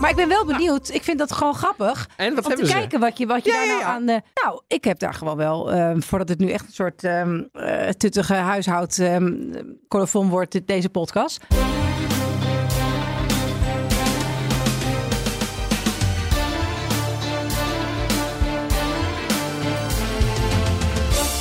Maar ik ben wel benieuwd. Ik vind dat gewoon grappig. En wat om hebben te ze? kijken wat je, wat je Ja, daar nou ja. aan... eh, nou, ik heb daar gewoon wel, ehm, voordat het nu echt een soort ehm eh, tuttige huishoud colofon wordt, dit- deze podcast.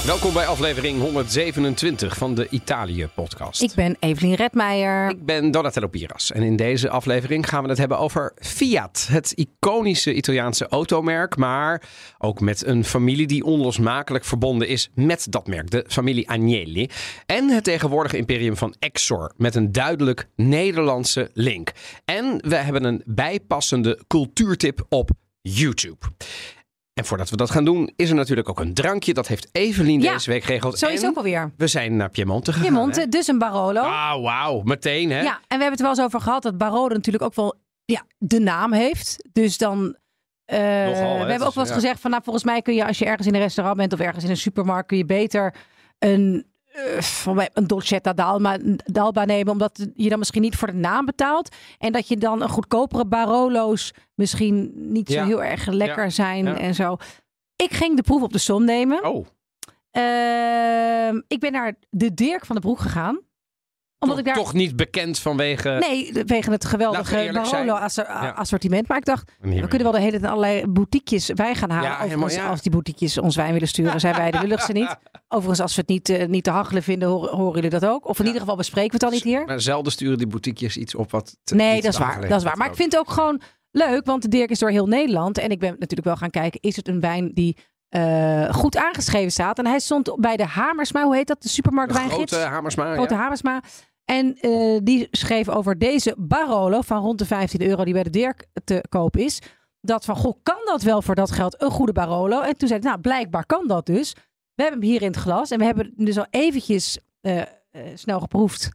Welkom bij aflevering 127 van de Italië-podcast. Ik ben Evelien Redmeijer. Ik ben Donatello Piras en in deze aflevering gaan we het hebben over Fiat. Het iconische Italiaanse automerk, maar ook met een familie die onlosmakelijk verbonden is met dat merk, de familie Agnelli. En het tegenwoordige imperium van Exor met een duidelijk Nederlandse link. En we hebben een bijpassende cultuurtip op YouTube. En voordat we dat gaan doen, is er natuurlijk ook een drankje. Dat heeft Evelien Ja, deze week geregeld. Zo is het ook alweer. We zijn naar Piemonte gegaan. Piemonte, hè? dus een Barolo. Ah, wauw. Meteen, hè? Ja, en we hebben het wel eens over gehad dat Barolo natuurlijk ook wel ja, de naam heeft. Dus dan. eh, we hebben ook wel eens ja. gezegd van, nou, volgens mij kun je als je ergens in een restaurant bent of ergens in een supermarkt, kun je beter een, van mij een dolcetta d'alba, d'alba nemen, omdat je dan misschien niet voor de naam betaalt en dat je dan een goedkopere Barolo's misschien niet zo heel erg lekker Ja. zijn Ja. en zo. Ik ging de proef op de som nemen. Oh, Ehm, ik ben naar de Dirk van de Broek gegaan. Omdat toch, ik daar toch niet bekend vanwege... Nee, wegen het geweldige. Barolo-assortiment. Maar ik dacht, we kunnen wel de hele tijd allerlei boutiquejes wijn gaan halen. Ja, Overigens, helemaal, ja. als die boutiquejes ons wijn willen sturen, zijn wij de lulligste niet. Overigens, als we het niet, eh, niet te hachelen vinden, horen, horen jullie dat ook. Of in Ja. ieder geval bespreken we het dan niet hier. Maar zelden sturen die boutiquejes iets op wat... te- Nee, dat is waar. Dat is waar. Maar ik vind het ook gewoon leuk, want de Dirk is door heel Nederland. En ik ben natuurlijk wel gaan kijken, is het een wijn die eh, goed aangeschreven staat? En hij stond bij de Hamersma, hoe heet dat? De supermarkt De wijngids. grote Hamersma, Grote ja. Hamersma. En eh, die schreef over deze Barolo van rond de 15 euro die bij de Dirk te koop is. Dat van, goh, kan dat wel voor dat geld een goede Barolo? En toen zei ik, nou, blijkbaar kan dat dus. We hebben hem hier in het glas en we hebben dus al eventjes eh, snel geproefd.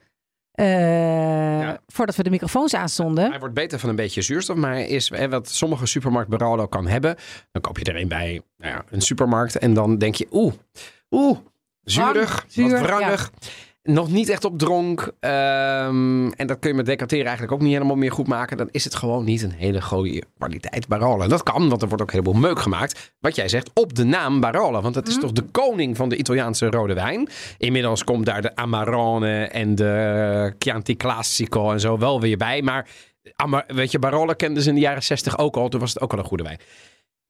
Eh, Voordat we de microfoons aanstonden. Hij wordt beter van een beetje zuurstof, maar is hè, wat sommige supermarkt Barolo kan hebben. Dan koop je er een bij nou ja, een supermarkt en dan denk je, oeh, oeh, zuurig, zuur, wat wrangig. Nog niet echt op dronk. ehm, en dat kun je met decanteren eigenlijk ook niet helemaal meer goed maken. Dan is het gewoon niet een hele goede kwaliteit Barolo. En dat kan, want er wordt ook een heleboel meuk gemaakt. Wat jij zegt, op de naam Barolo. Want dat is toch de koning van de Italiaanse rode wijn. Inmiddels komt daar de Amarone en de Chianti Classico en zo wel weer bij. Maar weet je, Barolo kenden ze in de jaren 60 ook al. Toen was het ook al een goede wijn.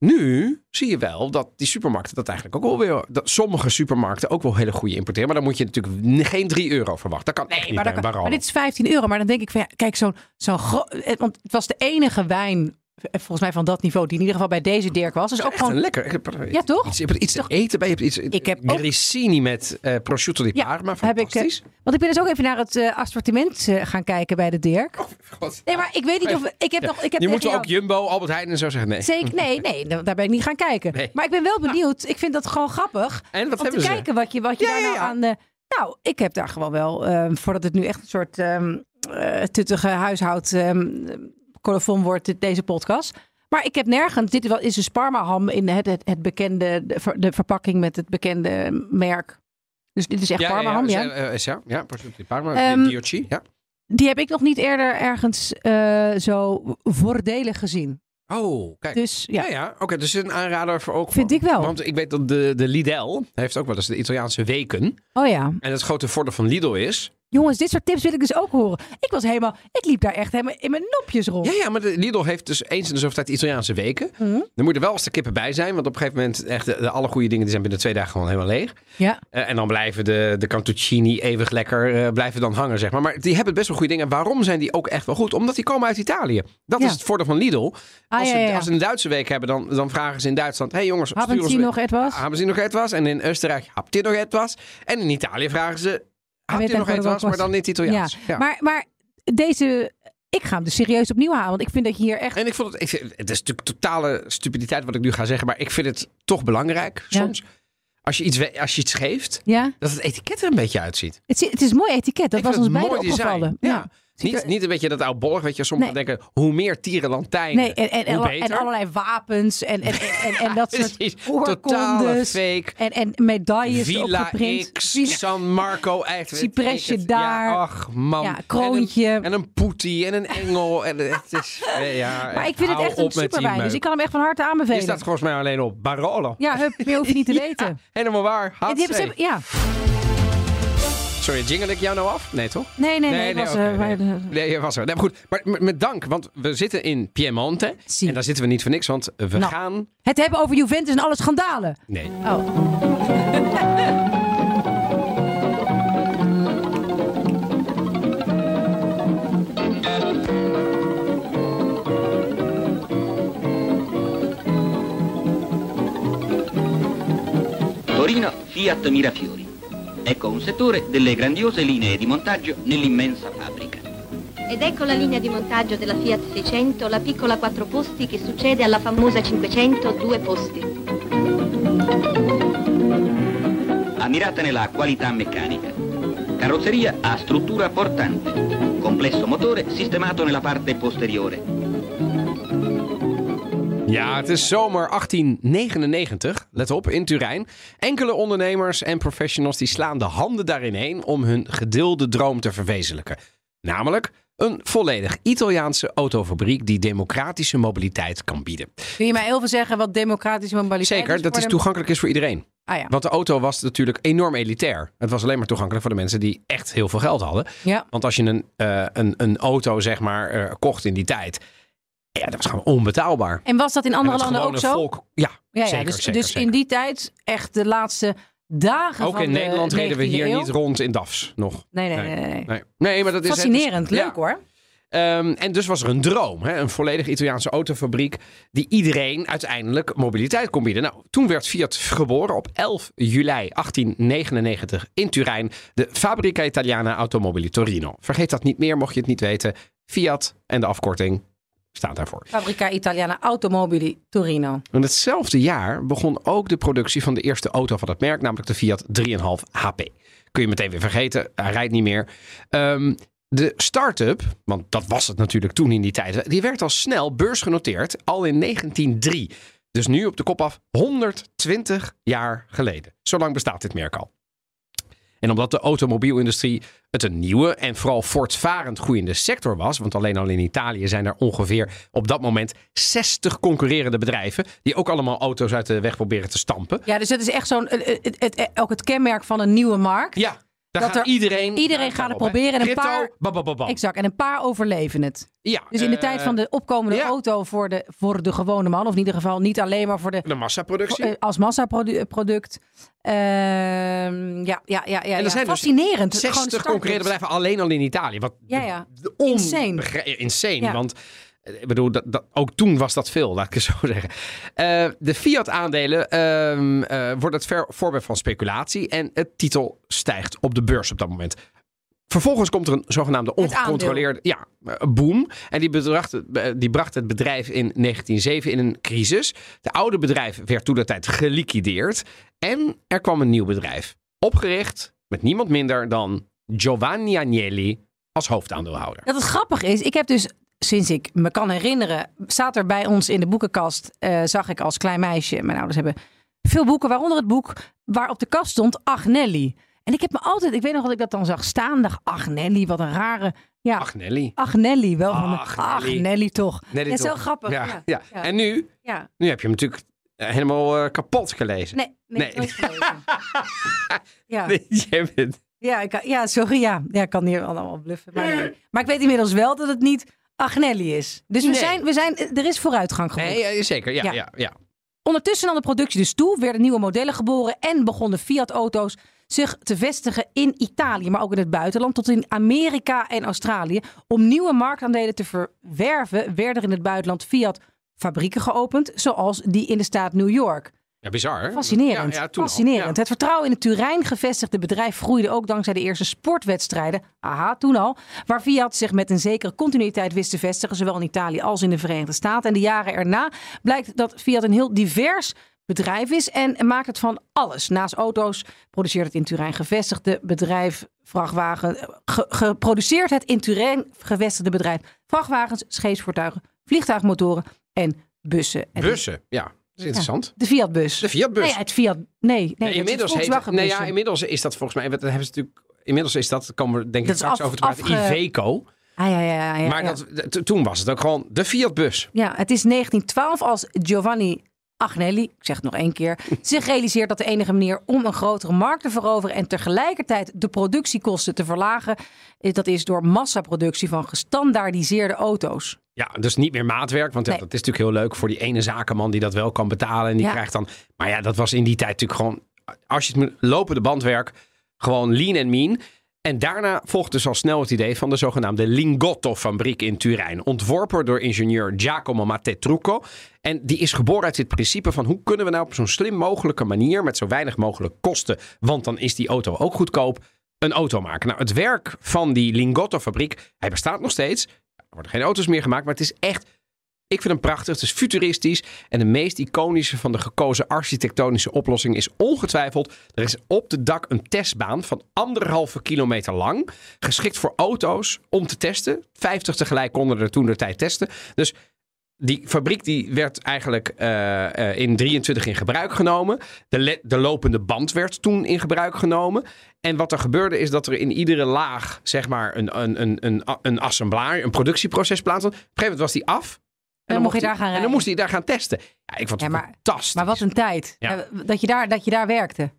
Nu zie je wel dat die supermarkten dat eigenlijk ook wel weer... Dat sommige supermarkten ook wel hele goede importeren. Maar dan moet je natuurlijk geen 3 euro verwachten. Dat kan echt niet maar, kan- maar dit is 15 euro. Maar dan denk ik van, ja, kijk, zo'n zo'n gro- eh, Want het was de enige wijn, volgens mij van dat niveau, die in ieder geval bij deze Dirk was. Dus ook gewoon lekker. Ik heb- Ja, toch? Iets, je hebt iets te eten bij. Je hebt iets, Ik heb ook- grissini met eh prosciutto di Ja, Parma. heb ik, eh, Fantastisch. Want ik ben dus ook even naar het eh, assortiment gaan kijken bij de Dirk. God. Nee, maar ik weet niet of... Ik heb nog... Ik heb Je moet ook Jumbo, Albert Heijn en zo zeggen. Nee. Zeker, nee, nee, da- daar ben ik niet gaan kijken. Nee. Maar ik ben wel benieuwd. Ik vind dat gewoon grappig. En wat om te ze? kijken wat je, wat je Ja, daar nou aan... nou, ik heb daar gewoon wel, ehm, voordat het nu echt een soort ehm eh, tuttige huishoud ehm colofon wordt, dit- deze podcast. Maar ik heb nergens, dit is een Sparma ham in het, het, het bekende, de, ver- de verpakking met het bekende merk. Dus dit is echt Parma ham, ja. Ja, ja, ja, ja, di Parma. Ehm, Diocci, ja. Die heb ik nog niet eerder ergens eh, zo voordelig gezien. Oh, kijk. Dus ja, Ja, ja. Oké, dus een aanrader voor ook. Vind ik wel. Want ik weet dat de, de Lidl heeft ook wel eens de Italiaanse weken. oh ja. En het grote voordeel van Lidl is... Jongens, dit soort tips wil ik dus ook horen. Ik was helemaal, ik liep daar echt helemaal in mijn nopjes rond. Ja, ja, maar de Lidl heeft dus eens in de zoveel tijd Italiaanse weken. Mhm. Dan moet je er wel eens de kippen bij zijn. Want op een gegeven moment, echt, de, de alle goede dingen die zijn binnen twee dagen gewoon helemaal leeg. Ja. Eh, en dan blijven de, de cantuccini eeuwig lekker, eh, blijven dan hangen, zeg maar. Maar die hebben best wel goede dingen. Waarom zijn die ook echt wel goed? Omdat die komen uit Italië. Dat Ja. is het voordeel van Lidl. Ah, Als, ja, ze, ja, ja. als ze een Duitse week hebben, dan, dan vragen ze in Duitsland... hey jongens, Hebben ze nog etwas? Hebben ze nog etwas? En in Oostenrijk, habt ihr nog etwas? En in Italië vragen ze... Nog Maar dan in het Italiaans. Ja. Maar, maar deze, ik ga hem dus serieus opnieuw halen. Want ik vind dat je hier echt... En ik vond het, ik vind- het is natuurlijk totale stupiditeit wat ik nu ga zeggen, maar ik vind het toch belangrijk Ja. soms. Als je, iets, als je iets geeft, Ja, dat het etiket er een beetje uitziet. het, is- het is een mooi etiket. Dat Ik was ons design. opgevallen. Ja. Ja. Niet, niet een beetje dat oudbollig, weet je. Sommigen Nee. denken, hoe meer tierenlantijnen, Nee, en, en, en, hoe en beter. allerlei wapens en, en, en, en, en dat soort oorkondes. fake. En, en medailles Villa geprint. X, Villa- San Marco, echt. Cipresje het. daar. Ja, ach man. Ja, kroontje. En een, en een poetie en een engel. En het is, ja, Maar ik vind het echt een die superwijn. Dus ik kan hem echt van harte Die aanbevelen. staat volgens mij alleen op Barolo. Ja, hup, meer hoef je niet te weten. Helemaal waar. En die Hatsé. ja. Sorry, jingle ik jou nou af? Nee, toch? Nee, nee, nee. het was, oké, eh, nee. de- Nee, je was er. Nee, maar goed, maar met, met dank, want we zitten in Piemonte. Zie. En daar zitten we niet voor niks, want we Nou. gaan... Het hebben over Juventus en alle schandalen. Nee. Oh. Torino Fiat Mirafiori. Ecco un settore delle grandiose linee di montaggio nell'immensa fabbrica. Ed ecco la linea di montaggio della Fiat 600, la piccola 4 posti che succede alla famosa 500 2 posti. Ammirata nella qualità meccanica. Carrozzeria a struttura portante. Complesso motore sistemato nella parte posteriore. Ja, het is zomer 1899. Let op, in Turijn. Enkele ondernemers en professionals die slaan de handen daarin heen om hun gedeelde droom te verwezenlijken. Namelijk een volledig Italiaanse autofabriek die democratische mobiliteit kan bieden. Kun je mij heel veel zeggen wat democratische mobiliteit Zeker, dat voor is de- toegankelijk is voor iedereen. Ah ja. Want de auto was natuurlijk enorm elitair. Het was alleen maar toegankelijk voor de mensen die echt heel veel geld hadden. ja. Want als je een, eh, een, een auto zeg maar eh, kocht in die tijd, ja, dat was gewoon onbetaalbaar. En was dat in andere landen ook zo? Volk, ja, ja, ja, zeker, dus, zeker, dus zeker. in die tijd echt de laatste dagen Ook van in de Nederland reden we 19e hier eeuw. niet rond in DAFs nog. Nee, nee, nee. nee. Nee, nee maar dat is Fascinerend, is- leuk ja. hoor. Ehm, en dus was er een droom, hè? een volledig Italiaanse autofabriek die iedereen uiteindelijk mobiliteit kon bieden. Nou, toen werd Fiat geboren op 11 juli 1899 in Turijn, de Fabbrica Italiana Automobili Torino. Vergeet dat niet meer, mocht je het niet weten. Fiat en de afkorting staat daarvoor. Fabrica Italiana Automobili Torino. In hetzelfde jaar begon ook de productie van de eerste auto van het merk, namelijk de Fiat 3,5 HP. Kun je meteen weer vergeten, hij rijdt niet meer. Ehm, de start-up, want dat was het natuurlijk toen in die tijd, die werd al snel beursgenoteerd, al in 1903. Dus nu op de kop af 120 jaar geleden. Zo lang bestaat dit merk al. En omdat de automobielindustrie het een nieuwe en vooral voortvarend groeiende sector was, want alleen al in Italië zijn er ongeveer op dat moment 60 concurrerende bedrijven die ook allemaal auto's uit de weg proberen te stampen. Ja, dus het is echt zo'n, het, het, het- ook het kenmerk van een nieuwe markt. Ja, daar Dat gaat er- iedereen. iedereen gaat het proberen en een paar-. Exact. En een paar overleven het. Ja, Dus in de eh, tijd van de opkomende ja. auto voor de, voor de gewone man, of in ieder geval niet alleen maar voor de, de massaproductie. eh, als massaproduct. Ehm ja, ja, ja, ja, er ja. zijn dus fascinerend. Gewoon 60 startups. concurrerende bedrijven alleen al in Italië. Wat Ja, ja. Insane. Insane. Want eh, ik bedoel, dat, dat, ook toen was dat veel, laat ik het zo zeggen. Eh, de Fiat-aandelen eh, worden het ver, voorbeeld van speculatie. En het titel stijgt op de beurs op dat moment. Vervolgens komt er een zogenaamde ongecontroleerde ja, eh, boom. En die, bedracht, eh, die bracht het bedrijf in 1907 in een crisis. De oude bedrijf werd toen de tijd geliquideerd. En er kwam een nieuw bedrijf. Opgericht met niemand minder dan Giovanni Agnelli als hoofdaandeelhouder. Dat het grappig is, ik heb dus sinds ik me kan herinneren, staat er bij ons in de boekenkast, eh, zag ik als klein meisje, mijn ouders hebben veel boeken, waaronder het boek waar op de kast stond Agnelli. En ik heb me altijd, ik weet nog dat ik dat dan zag staan, dacht Agnelli, wat een rare, ja, Agnelli. Agnelli, wel van Agnelli. Agnelli toch. Nelly ja, zo toch? grappig. Ja, Ja, ja. ja. En nu, ja. nu heb je hem natuurlijk eh, helemaal eh, kapot gelezen. Nee, nee, Nee. gelezen. ja. Nee, jij bent- Ja, ik, ja, sorry, ja. Ja, ik kan hier allemaal bluffen. Maar, nee. maar ik weet inmiddels wel dat het niet Agnelli is. Dus we Nee. zijn, we zijn, er is vooruitgang geboekt. Nee, zeker. Ja, Ja. ja. Ja, Ondertussen nam de productie dus toe, werden nieuwe modellen geboren en begonnen Fiat-auto's zich te vestigen in Italië, maar ook in het buitenland, tot in Amerika en Australië. Om nieuwe marktaandelen te verwerven, werden er in het buitenland Fiat-fabrieken geopend, zoals die in de staat New York. Ja, bizar. hè? Fascinerend. Ja, ja, toen al. Fascinerend. Ja. Het vertrouwen in het Turijn gevestigde bedrijf groeide ook dankzij de eerste sportwedstrijden. Aha, toen al. Waar Fiat zich met een zekere continuïteit wist te vestigen, zowel in Italië als in de Verenigde Staten. En de jaren erna blijkt dat Fiat een heel divers bedrijf is en maakt het van alles. Naast auto's produceert het in Turijn gevestigde bedrijf vrachtwagen. ge- geproduceerd het in Turijn gevestigde bedrijf vrachtwagens, scheepsvoertuigen, vliegtuigmotoren en bussen. En Bussen, ja. Dat is interessant. De Fiat-bus. De Fiat-bus. Nee, het Fiat. Nee, nee, inmiddels, heet, Volkswagen nee, ja, inmiddels is dat volgens mij. Dat hebben ze natuurlijk. Inmiddels is dat. Komen we denk ik straks af- over te praten. afge- Iveco. Ah, ja, ja, ja, ja, maar. Dat, toen was het ook gewoon de Fiat-bus. Ja, het is 1912 als Giovanni Agnelli, ik zeg het nog één keer, zich realiseert dat de enige manier om een grotere markt te veroveren en tegelijkertijd de productiekosten te verlagen, is- dat is door massaproductie van gestandaardiseerde auto's. Ja, dus niet meer maatwerk. Want ja, dat is natuurlijk heel leuk voor die ene zakenman die dat wel kan betalen. En die Ja. krijgt dan. Maar ja, dat was in die tijd natuurlijk gewoon. Als je het moet lopende bandwerk. Gewoon lean en mean. En daarna volgt dus al snel het idee van de zogenaamde Lingotto-fabriek in Turijn. Ontworpen door ingenieur Giacomo Mattetrucco. En die is geboren uit dit principe van hoe kunnen we nou op zo'n slim mogelijke manier, met zo weinig mogelijk kosten, want dan is die auto ook goedkoop, een auto maken. Nou, het werk van die Lingotto-fabriek, hij bestaat nog steeds. Er worden geen auto's meer gemaakt, maar het is echt ik vind hem prachtig. Het is futuristisch. En de meest iconische van de gekozen architectonische oplossing is ongetwijfeld. Er is op de dak een testbaan van anderhalve kilometer lang. Geschikt voor auto's om te testen. 50 tegelijk konden er toen de tijd testen. Dus die fabriek die werd eigenlijk eh, eh, in 23 in gebruik genomen. De, de lopende band werd toen in gebruik genomen. En wat er gebeurde is dat er in iedere laag zeg maar een, een, een, een, een assemblaar, een productieproces plaatsvond. Op een gegeven moment was die af. En dan mocht je daar gaan En dan rijden. moest hij daar gaan testen. Ja, ik vond het Ja, maar- fantastisch. Maar wat een tijd. Ja. Eh, Dat, je daar, dat je daar werkte.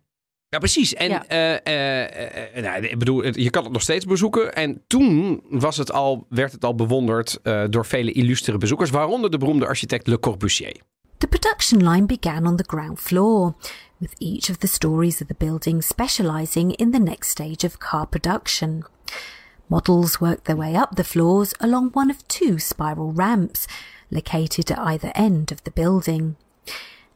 Ja, precies. En Ja. eh, eh, eh, nou, ik bedoel, je kan het nog steeds bezoeken. En toen was het al, werd het al bewonderd eh, door vele illustere bezoekers, waaronder de beroemde architect Le Corbusier. The production line began on the ground floor, with each of the stories of the building specializing in the next stage of car production. Models worked their way up the floors along one of two spiral ramps located at either end of the building.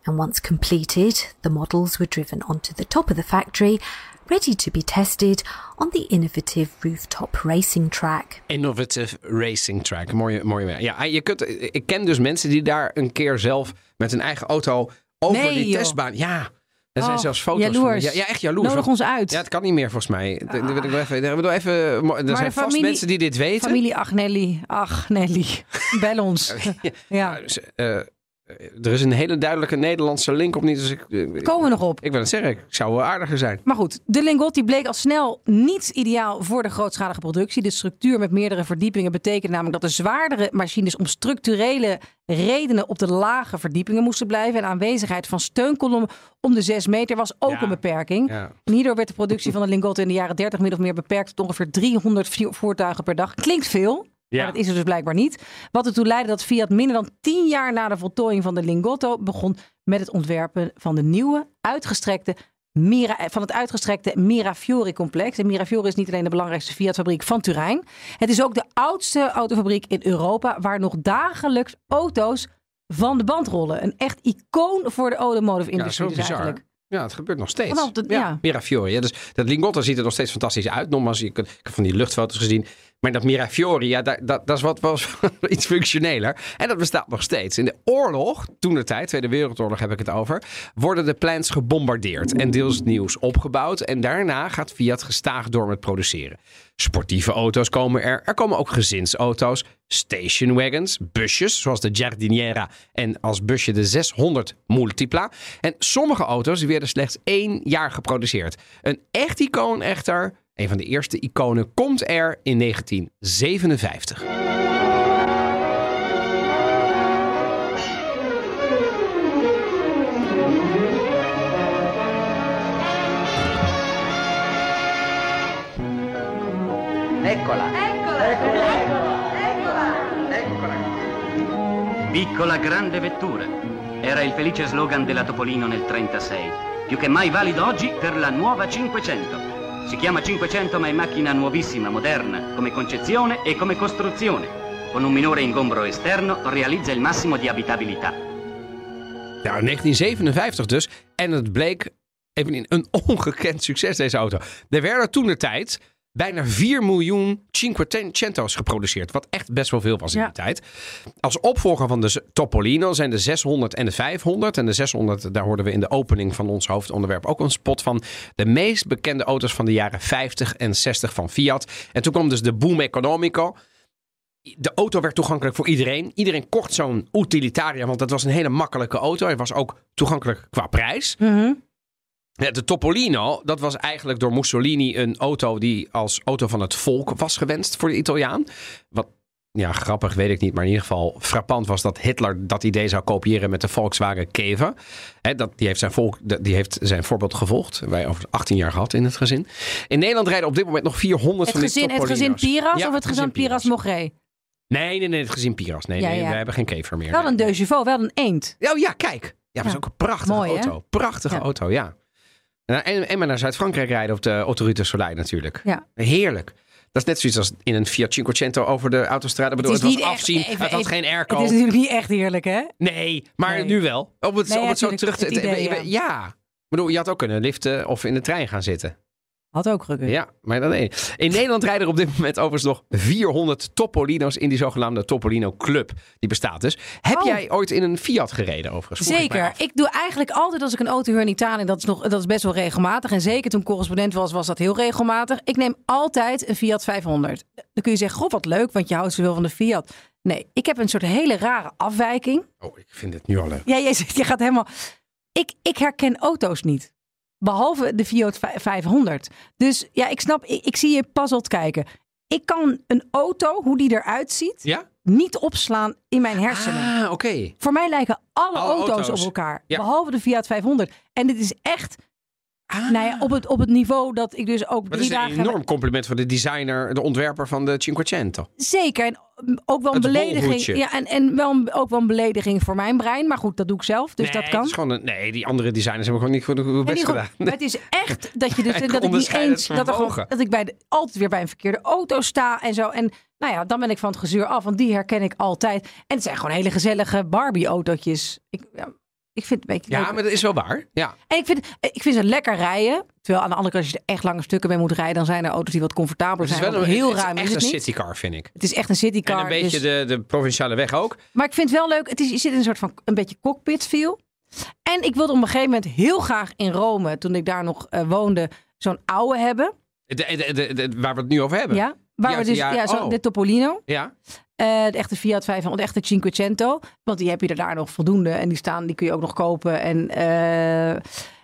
And once completed, the models were driven onto the top of the factory, ready to be tested on the innovative rooftop racing track. Innovative Racing Track. Mooie, mooie. Ja, je kunt, ik ken dus mensen die daar een keer zelf met hun eigen auto over Nee, die joh. testbaan. Ja, er zijn Oh, zelfs foto's jaloers. van. Ja, ja, echt jaloers. Nodig ons uit. Ja, het kan niet meer volgens mij. Dat wil ik wel even. Even er zijn de vast familie- mensen die dit weten. Familie Agnelli. Agnelli. Bel ons. Ja. ja. Dus, eh, er is een hele duidelijke Nederlandse link op niet. Dus ik, ik, Komen we nog op. ik wil het zeggen, ik zou wel aardiger zijn. Maar goed, de Lingotti bleek al snel niet ideaal voor de grootschalige productie. De structuur met meerdere verdiepingen betekende namelijk dat de zwaardere machines om structurele redenen op de lage verdiepingen moesten blijven. En aanwezigheid van steunkolommen om de 6 meter was ook Ja. een beperking. Ja. En hierdoor werd de productie van de Lingotti in de jaren 30 min of meer beperkt tot ongeveer 300 vo- voertuigen per dag. Klinkt veel. Ja. Maar dat is er dus blijkbaar niet. Wat ertoe leidde dat Fiat minder dan 10 jaar na de voltooiing van de Lingotto begon met het ontwerpen van de nieuwe, uitgestrekte Mira, van het uitgestrekte Mirafiori-complex. En Mirafiori is niet alleen de belangrijkste Fiat-fabriek van Turijn. Het is ook de oudste autofabriek in Europa waar nog dagelijks auto's van de band rollen. Een echt icoon voor de automotive Ja, dus eigenlijk. Ja, het gebeurt nog steeds. Vanaf de- ja. Mirafiori. Ja, dus dat Lingotto ziet er nog steeds fantastisch uit. Nogmaals, ik, ik heb van die luchtfoto's gezien. Maar dat Mirafiori, ja, dat, dat, dat is wat was iets functioneler. En dat bestaat nog steeds. In de oorlog, toen de tijd, Tweede Wereldoorlog heb ik het over, worden de plants gebombardeerd en deels nieuws opgebouwd. En daarna gaat Fiat gestaag door met produceren. Sportieve auto's komen er. Er komen ook gezinsauto's, stationwagons, busjes, zoals de Giardiniera en als busje de 600 Multipla. En sommige auto's werden slechts één jaar geproduceerd. Een echt icoon echter, een van de eerste iconen, komt er in 1957. Piccola grande vettura. Era il felice slogan della Topolino nel 36. Più che mai valido oggi per la nuova 500. Si chiama 500 ma è macchina nuovissima, moderna, come concezione e come costruzione. Con un minore ingombro esterno realizza il massimo di abitabilità. Nou, 1957 dus. En het bleek even een ongekend succes, deze auto. Er werden toen de tijd bijna 4 miljoen Cinquecento's geproduceerd. Wat echt best wel veel was in Ja. die tijd. Als opvolger van de Topolino zijn de 600 en de 500. En de 600, daar hoorden we in de opening van ons hoofdonderwerp ook een spot van. De meest bekende auto's van de jaren 50 en 60 van Fiat. En toen kwam dus de boom economico. De auto werd toegankelijk voor iedereen. Iedereen kocht zo'n utilitaria, want dat was een hele makkelijke auto. Hij was ook toegankelijk qua prijs. Mhm. De Topolino, dat was eigenlijk door Mussolini een auto die als auto van het volk was gewenst voor de Italiaan. Wat, ja, grappig weet ik niet, maar in ieder geval frappant was dat Hitler dat idee zou kopiëren met de Volkswagen Keva. Hè, dat, die, heeft zijn volk, die heeft zijn voorbeeld gevolgd. Wij over 18 jaar gehad in het gezin. In Nederland rijden op dit moment nog 400 Het van die gezin, het gezin Piras Ja, of het gezin Piras Mogré? Nee, nee, nee, het gezin Piras. Nee, Ja, nee, ja. we hebben geen kever meer. Wel een deux wel een eend. Oh ja, kijk. Ja, dat is ook een prachtige Mooi, hè? auto. Prachtige auto, ja. Nou, En, en maar naar Zuid-Frankrijk rijden op de Autoroute Soleil natuurlijk. Ja. Heerlijk. Dat is net zoiets als in een Fiat Cinquecento over de autostrade. Ik bedoel, is het, was echt- afzien, even- het had even- geen airco. Het is natuurlijk niet echt heerlijk, hè? Nee, maar Nee. nu wel. Op het, Nee, op het zo terug te... het idee, ja. ja. Ik bedoel, je had ook kunnen liften of in de trein gaan zitten. Had ook gekund. Ja, maar dan nee. In Nederland rijden er op dit moment overigens nog 400 Topolino's in die zogenaamde Topolino Club. Die bestaat dus. Heb Oh. jij ooit in een Fiat gereden overigens? Vroeg Zeker. Ik doe eigenlijk altijd als ik een auto huur in Italië, dat is, nog, dat is best wel regelmatig. En zeker toen correspondent was, was dat heel regelmatig. Ik neem altijd een Fiat 500. Dan kun je zeggen, goh, wat leuk, want je houdt zoveel van de Fiat. Nee, ik heb een soort hele rare afwijking. Oh, ik vind het nu al leuk. Ja, jij zegt, je gaat helemaal... Ik, ik herken auto's niet. Behalve de Fiat vij- 500. Dus ja, ik snap, ik, ik zie je puzzeld kijken. Ik kan een auto, hoe die eruit ziet, Ja? niet opslaan in mijn hersenen. Ah, oké. Voor mij lijken alle, Alle auto's, auto's. op elkaar. Ja. Behalve de Fiat 500. En dit is echt Ah. nou ja, op, het, op het niveau dat ik dus ook Dat drie is een dagen... enorm compliment voor de designer, de ontwerper van de Cinquecento. Zeker. En ook wel een Het belediging. bolhoedje. Ja, en, en wel een- ook wel een belediging voor mijn brein. Maar goed, dat doe ik zelf. Dus nee, dat het kan. is gewoon een- nee, die andere designers hebben gewoon niet goed Nee, best gedaan. Maar het is echt dat je dus dat ik niet eens dat, er gewoon, dat ik bij de, altijd weer bij een verkeerde auto sta en zo. En nou ja, dan ben ik van het gezeur af, want die herken ik altijd. En het zijn gewoon hele gezellige Barbie-autootjes. Ik, ja, ik vind het een beetje Ja, leuk. maar dat is wel waar. Ja. En ik vind, ik vind ze lekker rijden. Terwijl aan de andere kant, als je er echt lange stukken mee moet rijden, dan zijn er auto's die wat comfortabeler Het is zijn. wel een, heel het is ruim echt is het een citycar, vind ik. Het is echt een citycar. En een beetje dus- de, de provinciale weg ook. Maar ik vind het wel leuk. Het is, je zit in een soort van een beetje cockpit feel. En ik wilde op een gegeven moment heel graag in Rome, toen ik daar nog eh, woonde, zo'n oude hebben. De, de, de, de- waar we het nu over hebben. Ja, waar Ja, we dus ja, ja, zo, oh. de Topolino, Ja? Eh, de echte Fiat 500, de echte Cinquecento, want die heb je er daar nog voldoende en die staan, die kun je ook nog kopen. En eh,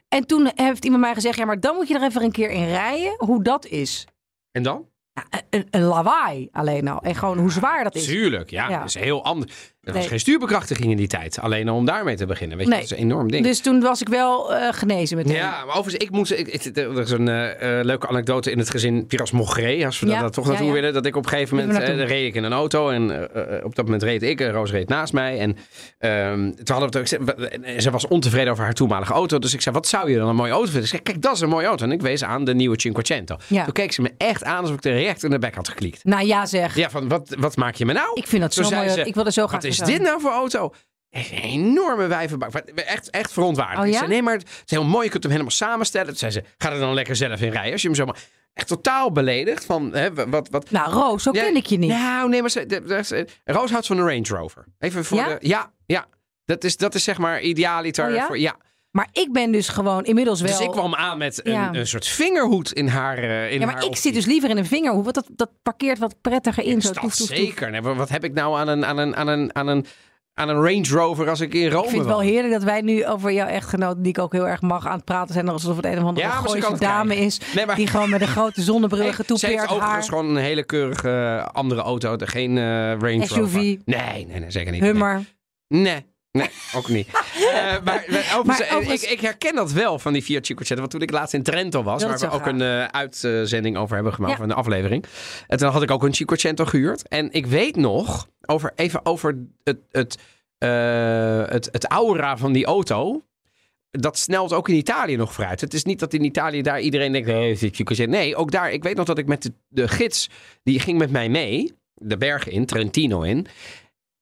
en toen heeft iemand mij gezegd, ja, maar dan moet je er even een keer in rijden, hoe dat is. En dan? Ja, een, een lawaai alleen al. En gewoon hoe zwaar dat is. Tuurlijk, ja. Ja. Dat is heel anders. Er was Nee. geen stuurbekrachtiging in die tijd. Alleen al om daarmee te beginnen. Weet je, Nee. dat is een enorm ding. Dus toen was ik wel eh, genezen meteen. Ja, maar overigens, ik moest. Ik, ik- er is een eh, eh, leuke anekdote in het gezin Piras Mogré. Als we Ja, daar toch naartoe ja. willen. Dat ik op een gegeven moment. naartoe. reed ik in een auto. En op dat moment reed ik. En Roos reed naast mij. En ehm, toen hadden we het ook. ze- was ontevreden over haar toenmalige auto. Dus ik zei: Wat zou je dan een mooie auto vinden? Ze zei: Kijk, dat is een mooie auto. En ik wees aan de nieuwe Cinquecento. Toen keek ze me echt aan alsof ik er recht in de bek had geklikt. Nou ja zeg. Ja, van wat, wat maak je me nou? Ik vind dat zo mooi. ze, ik wil er zo graag is dit nou voor auto? Een enorme wijvenbak. Echt, echt verontwaardigd. Oh ja? nee, maar het is heel mooi. Je kunt hem helemaal samenstellen. Toen zei ze, ga er dan lekker zelf in rijden. Als je hem zomaar... Echt totaal beledigd. Van, hè, wat, wat, Nou Roos, zo Ja, ken ik je niet. Nou, nee, maar ze, de, de- ze- Roos houdt van een Range Rover. Even voor Ja? de... Ja, ja. Dat is, dat is zeg maar idealiter. Oh ja? Voor, ja. Maar ik ben dus gewoon inmiddels wel... Dus ik kwam aan met een, Ja. een soort vingerhoed in haar eh, in ja, maar haar ik zit dus liever in een vingerhoek. Want dat, dat parkeert wat prettiger in. Zo, Dat toef, toef, toef. zeker. Nee, wat heb ik nou aan een, aan een, aan een, aan een, aan een Range Rover als ik in Rome Ik vind het wel heerlijk dat wij nu over jouw echtgenoot, die ik ook heel erg mag, aan het praten zijn. Alsof het een of andere Ja, Gooise het dame is. Nee, maar- Die gewoon met een grote zonnebril, Hey, ze heeft overigens haar. gewoon een hele keurige eh, andere auto. Geen eh, Range SUV. Rover. Nee, nee, nee, zeker niet. Hummer. Nee, nee, nee, ook niet. Eh, maar maar overigens, Maar eh, overigens- Ik, ik herken dat wel van die Fiat Cinquecento. Want toen ik laatst in Trento was, waar we ook een eh, uitzending over hebben gemaakt, Ja. van een aflevering. En toen had ik ook een Cinquecento gehuurd. En ik weet nog, over, even over het, het, eh, het, het aura van die auto dat snelt ook in Italië nog vooruit. Het is niet dat in Italië daar iedereen denkt... Nee, Cinquecento. nee ook daar. Ik weet nog dat ik met de, de gids... die ging met mij mee. De bergen in, Trentino in.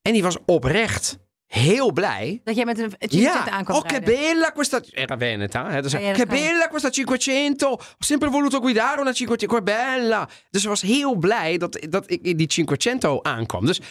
En die was oprecht heel blij. Dat jij met een Cinquecento Ja, aankwam oh che bella questa... Era Veneta, hè? Dus, ja, che bella questa 500. Ho sempre voluto guidare una 500. Che bella. Dus ze was heel blij dat, dat ik in die 500 aankwam. Dus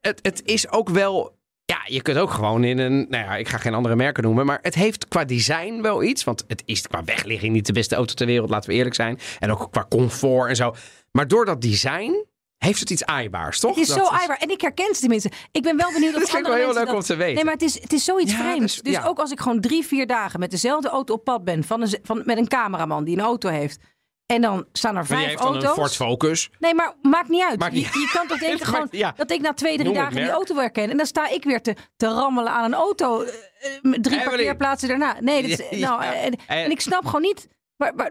het, het is ook wel... Ja, je kunt ook gewoon in een... Nou ja, ik ga geen andere merken noemen. Maar het heeft qua design wel iets. Want het is qua wegligging niet de beste auto ter wereld. Laten we eerlijk zijn. En ook qua comfort en zo. Maar door dat design heeft het iets aaibaars, toch? Het is Dat zo aaibaar. En ik herken ze tenminste. Ik ben wel benieuwd of Dat ik wel andere heel mensen leuk om te weten. Nee, maar het is, het is zoiets Ja, vreemds. dus- Dus, ja. ook als ik gewoon drie, vier dagen met dezelfde auto op pad ben... Van een, van, met een cameraman die een auto heeft... En dan staan er Maar jij vijf dan auto's. een Ford Focus. Nee, maar maakt niet uit. Maakt niet je, je kan toch denken gewoon ja. dat ik na twee, drie Noem dagen die auto wil herkennen. En dan sta ik weer te, te rammelen aan een auto. eh, eh, drie Evelyn. parkeerplaatsen daarna. Nee, dat is, nou, en, En- ik snap gewoon niet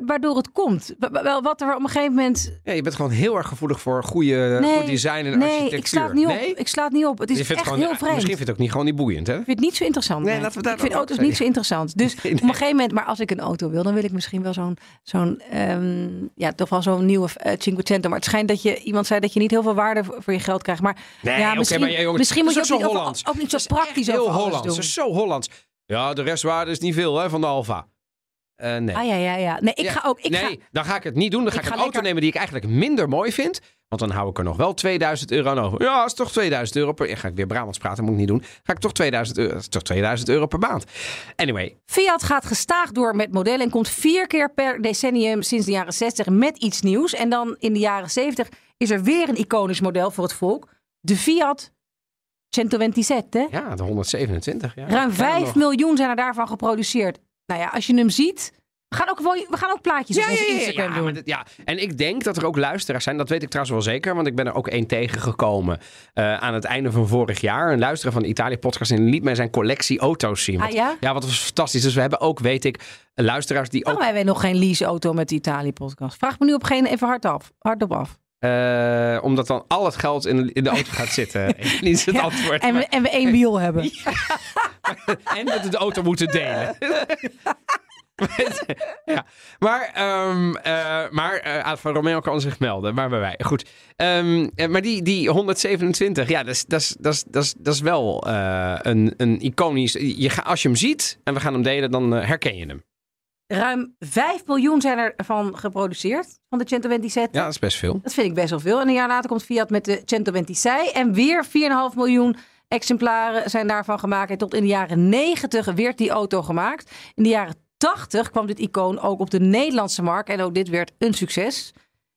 waardoor het komt. Wel, wat er op een gegeven moment... Ja, je bent gewoon heel erg gevoelig voor goede, Nee, goed design en nee, architectuur. ik sla het niet op. Nee? Ik sla het niet op. Het is echt gewoon, heel vreemd. Misschien vind je het ook niet gewoon niet boeiend, hè? Ik vind het niet zo interessant. Nee, laten we daar ik vind auto's niet zo interessant. Dus op een gegeven moment, maar als ik een auto wil, dan wil ik misschien wel zo'n, zo'n ehm, ja, toch wel zo'n nieuwe uh, Cinquecento. Maar het schijnt dat je, iemand zei dat je niet heel veel waarde voor voor je geld krijgt. Maar Nee, ja, misschien, maar jongens, misschien moet je ook niet, zo over- Hollands. ook niet zo praktisch heel over alles Hollands. Dat is zo Hollands. Ja, de restwaarde is niet veel hè, van de Alfa. Eh, nee. Ah ja, ja, ja. Nee, ik Ja, ga ook. Ik nee, ga, dan ga ik het niet doen. Dan ga Ik ik, ga een auto nemen die ik eigenlijk minder mooi vind. Want dan hou ik er nog wel 2000 euro aan over. Ja, dat is toch 2000 euro per... Ja, ga ik weer Brabants praten, moet ik niet doen. Ga ik toch 2000 euro... Toch 2000 euro per maand. Anyway, Fiat gaat gestaag door met modellen en komt vier keer per decennium sinds de jaren 60 met iets nieuws. En dan in de jaren 70 is er weer een iconisch model voor het volk. De Fiat 127. ja, de 127. Ja. Ruim Ja, 5 nog. miljoen zijn er daarvan geproduceerd. Nou ja, als je hem ziet. We gaan ook, we gaan ook plaatjes Ja, op ja, onze ja, ja, Instagram ja, doen. dit- ja. En ik denk dat er ook luisteraars zijn. Dat weet ik trouwens wel zeker. Want ik ben er ook één tegengekomen eh, aan het einde van vorig jaar. Een luisteraar van de Italië-podcast. En die liet mij zijn collectie auto's zien. Ah Want- ja? wat was fantastisch. Dus we hebben ook, weet ik, luisteraars die ook... Hebben wij nog geen leaseauto met de Italië-podcast? Vraag me nu op geen even hard af, hardop af. Eh, omdat dan al het geld in de, in de auto gaat zitten. Is het Ja, antwoord. En we, en we één wiel hebben. En dat we de auto moeten delen. ja. Maar, ehm eh maar Alfa Romeo kan zich melden. Maar bij wij. Goed. Ehm, eh, maar die, die 127, ja, dat is, dat is, dat is, dat is, dat is wel een, een iconisch... Je als je hem ziet en we gaan hem delen, dan herken je hem. Ruim 5 miljoen zijn er van geproduceerd, van de 127. Ja, dat is best veel. Dat vind ik best wel veel. En een jaar later komt Fiat met de 126. En weer 4,5 miljoen exemplaren zijn daarvan gemaakt. En tot in de jaren 90 werd die auto gemaakt. In de jaren 80 kwam dit icoon ook op de Nederlandse markt. En ook dit werd een succes.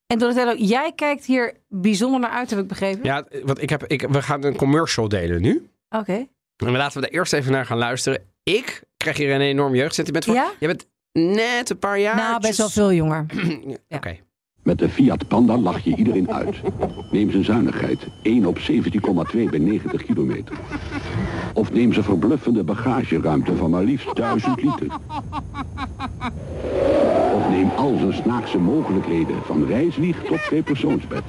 En Donatello, jij kijkt hier bijzonder naar uit, heb ik begrepen. Ja, want ik heb, ik, we gaan een commercial delen nu. Oké. En laten we daar eerst even naar gaan luisteren. Ik krijg hier een enorm jeugdsentiment voor. Ja? Je bent net een paar jaar. Nou, best wel veel jonger. Oké. Met de Fiat Panda lach je iedereen uit. Neem zijn zuinigheid, 1 op 17,2 bij 90 kilometer. Of neem zijn verbluffende bagageruimte van maar liefst 1000 liter. Of neem al zijn snaakse mogelijkheden van reiswieg tot tweepersoonsbed.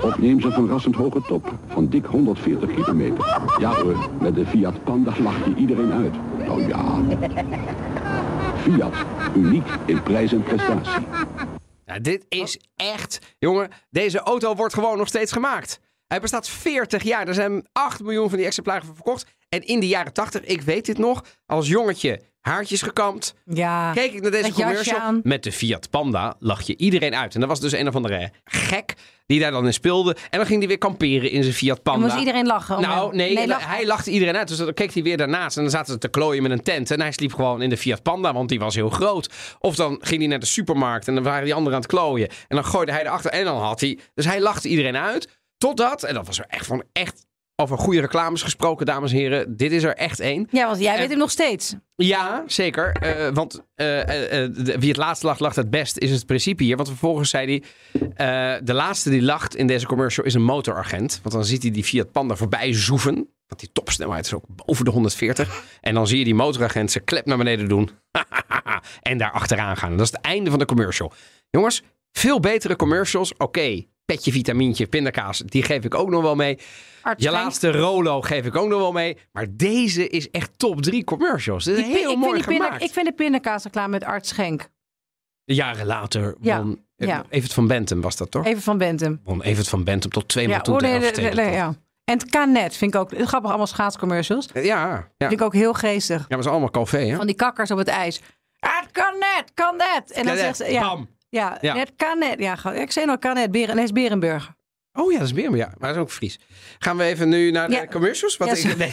Of neem zijn verrassend hoge top van dik 140 kilometer. Ja hoor, met de Fiat Panda lach je iedereen uit. Nou ja. Fiat, uniek in prijs en prestatie. Nou, dit is echt, jongen, deze auto wordt gewoon nog steeds gemaakt. Hij bestaat 40 jaar. Er zijn 8 miljoen van die exemplaren van verkocht. En in de jaren 80, ik weet dit nog, als jongetje haartjes gekamd. Ja. Keek ik naar deze commercial. aan. Met de Fiat Panda lag je iedereen uit. En dat was dus een of andere gek die daar dan in speelde. En dan ging hij weer kamperen in zijn Fiat En Panda. moest iedereen lachen? Nou, nee, lachen. hij lachte iedereen uit. Dus dan keek hij weer daarnaast. En dan zaten ze te klooien met een tent. En hij sliep gewoon in de Fiat Panda, want die was heel groot. Of dan ging hij naar de supermarkt en dan waren die anderen aan het klooien. En dan gooide hij erachter en dan had hij... Dus hij lachte iedereen uit. Totdat, en dat was er echt van echt... Over goede reclames gesproken, dames en heren. Dit is er echt één. Ja, want jij En- weet hem nog steeds. Ja, zeker. Eh, want eh, eh, eh, de- wie het laatst lacht, lacht het best, is het principe hier. Want vervolgens zei hij... eh, de laatste die lacht in deze commercial is een motoragent. Want dan ziet hij die Fiat Panda voorbij zoeven. Want die topsnelheid is ook boven de 140. En dan zie je die motoragent zijn klep naar beneden doen. en daar achteraan gaan. En dat is het einde van de commercial. Jongens, veel betere commercials. Oké, petje, vitamintje, pindakaas. Die geef ik ook nog wel mee. Arts Je laatste Rolo geef ik ook nog wel mee. Maar deze is echt top 3 commercials. Dit is Ik, vind- heel ik, mooi vind gemaakt. ik vind de pindakaasreclame met Art Schenk. Jaren later Ja, won ja. Evert van Bentum was dat toch? Even van Bentum. Won Evert van Bentum tot twee maal toe oh, nee, ja. En het Canet vind ik ook grappig, allemaal schaatscommercials. Ja, ja. Vind ik ook heel geestig. Ja, maar is allemaal Calvé, hè? Van die kakkers op het ijs. Ah, het kan net, kan net. En dan zegt ze, ja, bam. Ja, Ja. het kan net. Ja, ik zei nog kan net, Beren, is Berenburg. Oh ja, dat is meer, ja. Maar dat is ook Fries. Gaan we even nu naar de Ja. commercials? Wat Ja, ik, nee,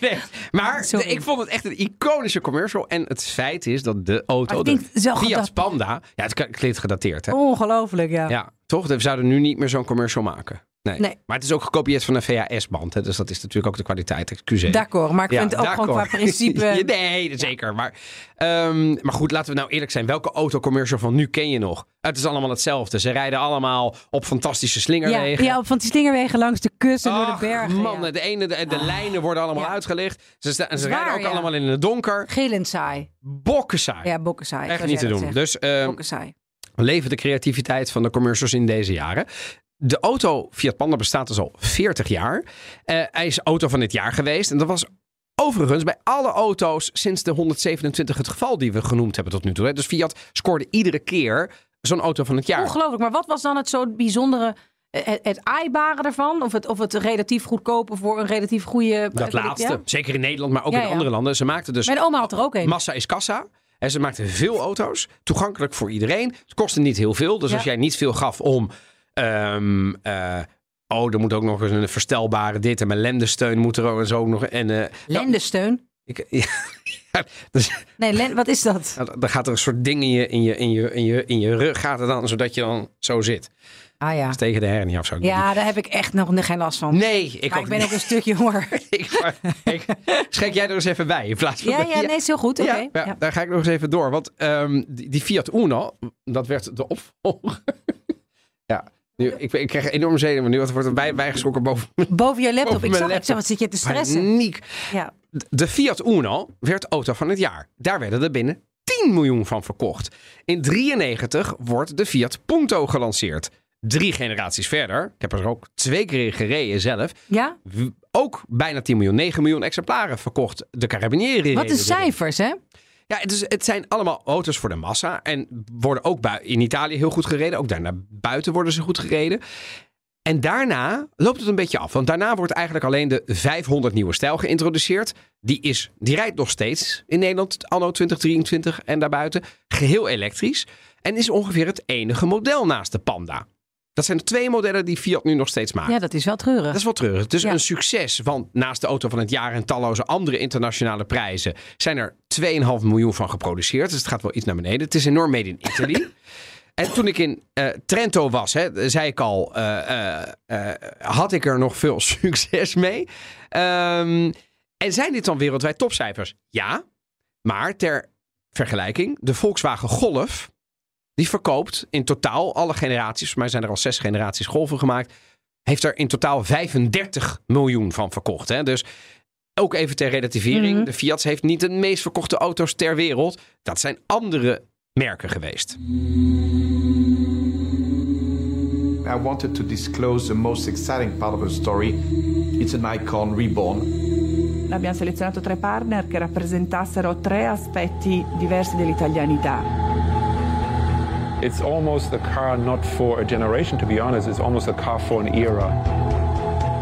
nee. Maar Sorry. ik vond het echt een iconische commercial. En het feit is dat de auto, de Fiat Panda... Ja, het klinkt gedateerd, hè? Ongelooflijk, ja. Ja, toch? We zouden nu niet meer zo'n commercial maken. Nee. Nee. Maar het is ook gekopieerd van een VHS-band. Dus dat is natuurlijk ook de kwaliteit. Excuseer. D'accord, maar ik Ja, vind het ook gewoon qua principe... nee, zeker. Maar, ehm, maar goed, laten we nou eerlijk zijn. Welke autocommercial van nu ken je nog? Het is allemaal hetzelfde. Ze rijden allemaal op fantastische slingerwegen. ja, op van die slingerwegen langs de kust en door de bergen. man, ja. de, ene, de, de lijnen worden allemaal Ja. uitgelicht. Ze, sta- ze rijden ook allemaal in het donker. Gillend saai. Bokkensaai. Ja, bokken saai. Echt niet te doen. zegt. Dus ehm, Bokken saai. leven de creativiteit van de commercials in deze jaren. De auto Fiat Panda bestaat dus al 40 jaar. Eh, hij is auto van dit jaar geweest. En dat was overigens bij alle auto's sinds de 127 het geval die we genoemd hebben tot nu toe. hè. Dus Fiat scoorde iedere keer zo'n auto van het jaar. Ongelooflijk. Maar wat was dan het zo bijzondere, eh, het, het aaibare ervan? Of het, of het relatief goedkopen voor een relatief goede... Dat ja? laatste. Zeker in Nederland, maar ook Ja, in ja. andere landen. Ze maakten dus Mijn oma had er ook een. Massa is kassa. En ze maakten veel auto's. Toegankelijk voor iedereen. Het kostte niet heel veel. Dus als jij niet veel gaf om... ehm, eh, oh, er moet ook nog eens een verstelbare dit. En mijn lendensteun moet er ook ook nog... En, eh, Lendesteun? ik, ja, ja, dus, Nee, len, wat is dat? nou, dan gaat er een soort ding in je, in je, in je, in je, in je rug. Gaat het dan, zodat je dan zo zit. Ah ja. Tegen de hernia of zo. Ja, daar heb ik echt nog geen last van. Nee, ik ook ik ben ook een stuk jonger. ik, ik, schenk jij er eens even bij in plaats van Ja, ja, nee, is heel goed. Oké. Ja, ja, Ja. daar ga ik nog eens even door. Want ehm, die, die Fiat Uno, dat werd de opvolger. ja, nu, ik, ik krijg enorm zenuwen nu, want er wordt erbij bijgeschrokken boven Boven je laptop. Boven ik zag, ik laptop. zeg, wat zit je te stressen? paniek. Ja. De Fiat Uno werd auto van het jaar. Daar werden er binnen 10 miljoen van verkocht. In 93 wordt de Fiat Punto gelanceerd. Drie generaties verder, ik heb er ook twee keer in gereden zelf, ja? ook bijna 10 miljoen, 9 miljoen exemplaren verkocht. De Carabinieri Wat de cijfers, hè? Ja, het, is, het zijn allemaal auto's voor de massa. En worden ook in Italië heel goed gereden. Ook daarna buiten worden ze goed gereden. En daarna loopt het een beetje af. Want daarna wordt eigenlijk alleen de 500 nieuwe stijl geïntroduceerd. Die, is, die rijdt nog steeds in Nederland, anno 2023 en daarbuiten. Geheel elektrisch. En is ongeveer het enige model naast de Panda. Dat zijn de twee modellen die Fiat nu nog steeds maakt. Ja, dat is wel treurig. Dat is wel treurig. Het is Ja. een succes. Want naast de auto van het jaar en talloze andere internationale prijzen zijn er 2,5 miljoen van geproduceerd. Dus het gaat wel iets naar beneden. Het is enorm made in Italy. en toen ik in eh, Trento was, hè, zei ik al, eh, eh, had ik er nog veel succes mee. Ehm, en zijn dit dan wereldwijd topcijfers? Ja. Maar ter vergelijking, de Volkswagen Golf, die verkoopt in totaal alle generaties, voor mij zijn er al zes generaties golven gemaakt, heeft er in totaal 35 miljoen van verkocht. Hè? Dus ook even ter relativering. Mhm. De Fiat heeft niet de meest verkochte auto's ter wereld. Dat zijn andere merken geweest. I wanted to disclose the most exciting part of the story. It's an icon reborn. Abbiamo selezionato tre partner che rappresentassero tre aspetti diversi dell'italianità. It's almost a car not for a generation, to be honest. It's almost a car for an era.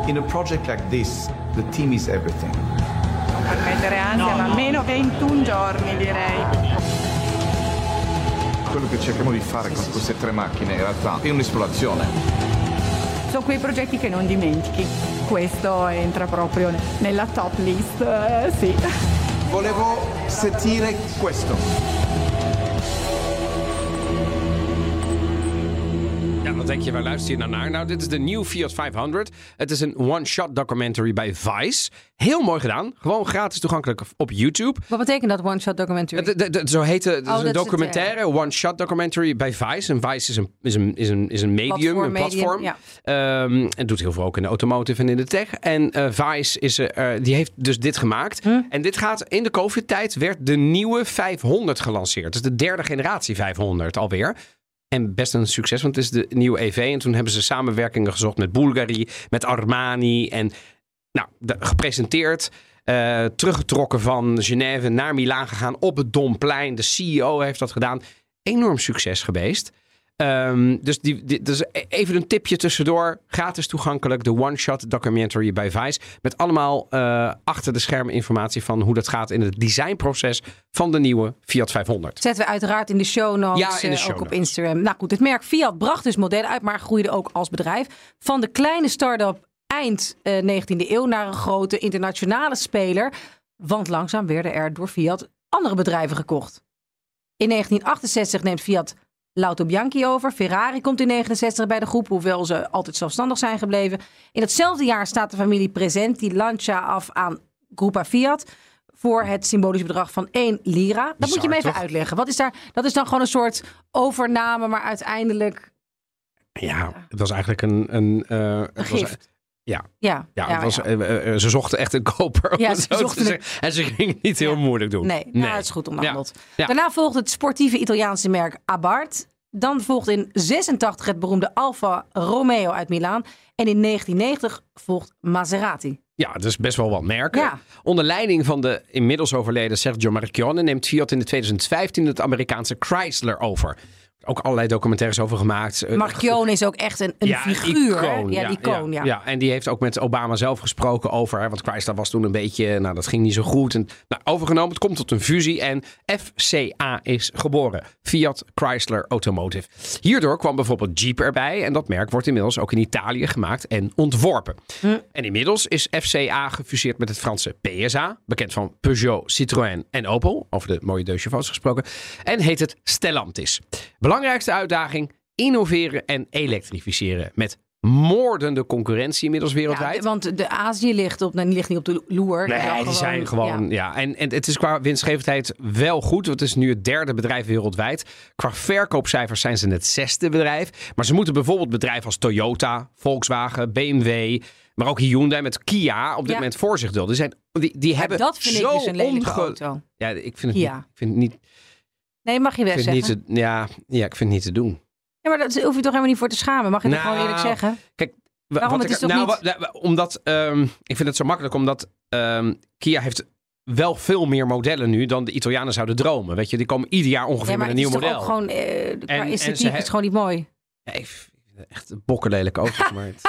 In a project like this, the team is everything. Per mettere ansia, ma almeno 21 giorni direi. Quello che cerchiamo di fare con queste tre macchine in realtà è un'esplorazione. Sono quei progetti che non dimentichi. Questo entra proprio nella top list, eh, sì. Volevo sentire questo. Wat denk je, waar luister je nou naar? Nou, dit is de nieuwe Fiat 500. Het is een one-shot documentary bij Vice. Heel mooi gedaan. Gewoon gratis toegankelijk op YouTube. Wat betekent dat one-shot documentary? Zo heet het. Het is Oh, een documentaire, one-shot documentary bij Vice. En Vice is een, is een, is een, is een medium, Platform, een medium, platform. ja. Ehm, en doet heel veel ook in de automotive en in de tech. En eh, Vice is, eh, die heeft dus dit gemaakt. Hm? En dit gaat in de COVID-tijd werd de nieuwe 500 gelanceerd. Dus de derde generatie 500 alweer. En best een succes, want het is de nieuwe EV. En toen hebben ze samenwerkingen gezocht met Bulgari, met Armani. En nou, de- gepresenteerd. eh, teruggetrokken van Genève naar Milaan gegaan op het Domplein. De CEO heeft dat gedaan. Enorm succes geweest. Ehm, dus, die, die- dus even een tipje tussendoor. Gratis toegankelijk. De one-shot documentary bij Vice. Met allemaal eh, achter de schermen informatie van hoe dat gaat in het designproces van de nieuwe Fiat 500. Zetten we uiteraard in de show notes. Ja, in de eh, show ook op. Instagram. Nou goed, het merk Fiat bracht dus modellen uit, maar groeide ook als bedrijf. Van de kleine start-up eind eh, 19e eeuw naar een grote internationale speler. Want langzaam werden er door Fiat andere bedrijven gekocht. In 1968 neemt Fiat L'Auto Bianchi over. Ferrari komt in 69 bij de groep, hoewel ze altijd zelfstandig zijn gebleven. In hetzelfde jaar staat de familie Presenti Lancia af aan Gruppa Fiat voor het symbolische bedrag van 1 lira. Dat moet je me even toch? uitleggen. Wat is daar? Dat is dan gewoon een soort overname, maar uiteindelijk Ja, het was eigenlijk een... een, eh, het was-. Ja, Ja, ja, was, ja. eh, eh, eh, ze zochten echt een koper. Ja, ze zo te zochten. En ze gingen het niet heel moeilijk doen. Nee, nou, het is goed onderhandeld. Ja. Daarna volgt het sportieve Italiaanse merk Abarth. Dan volgt in 86 het beroemde Alfa Romeo uit Milaan. En in 1990 volgt Maserati. Ja, dat is best wel wat merken. Ja. Onder leiding van de inmiddels overleden Sergio Marchionne neemt Fiat in de 2015 het Amerikaanse Chrysler over. Ook allerlei documentaires over gemaakt. Eh, Marchione is ook echt een, een ja, figuur. icoon, ja, een icoon. Ja, ja, en die heeft ook met Obama zelf gesproken over. hè, Want Chrysler was toen een beetje. Nou, dat ging niet zo goed. En, nou, overgenomen. Het komt tot een fusie. En FCA is geboren. Fiat Chrysler Automotive. Hierdoor kwam bijvoorbeeld Jeep erbij. En dat merk wordt inmiddels ook in Italië gemaakt en ontworpen. Hm. En inmiddels is FCA gefuseerd met het Franse PSA. Bekend van Peugeot, Citroën en Opel. Over de mooie deux gesproken. En heet het Stellantis. Belangrijkste uitdaging: innoveren en elektrificeren. Met moordende concurrentie inmiddels wereldwijd. Ja, want de Azië ligt, op, nou, ligt niet op de loer. Nee, die zijn gewoon. ja. Ja. En, en het is qua winstgevendheid wel goed. Want het is nu het derde bedrijf wereldwijd. Qua verkoopcijfers zijn ze het zesde bedrijf. Maar ze moeten bijvoorbeeld bedrijven als Toyota, Volkswagen, BMW. Maar ook Hyundai met Kia op dit Ja. moment voor zich dulden. Die, zijn, die, hebben dat vind ik dus een lelijke onge- auto. Ja, ik vind het niet. Ik vind het niet, Nee, mag je best het zeggen. niet te, ja, ja, ik vind het niet te doen. Ja, maar daar hoef je toch helemaal niet voor te schamen. Mag je dat Nou, gewoon eerlijk zeggen? Kijk, wa- Waarom? Het ik- is toch nou, niet- wa- omdat ehm, ik vind het zo makkelijk, omdat ehm, Kia heeft wel veel meer modellen nu dan de Italianen zouden dromen. Weet je, die komen ieder jaar ongeveer Ja, maar met een het nieuw is model. gewoon... qua En- en ze esthetiek is he- het gewoon niet mooi. Het echt bokkenlelijke auto's, maar het,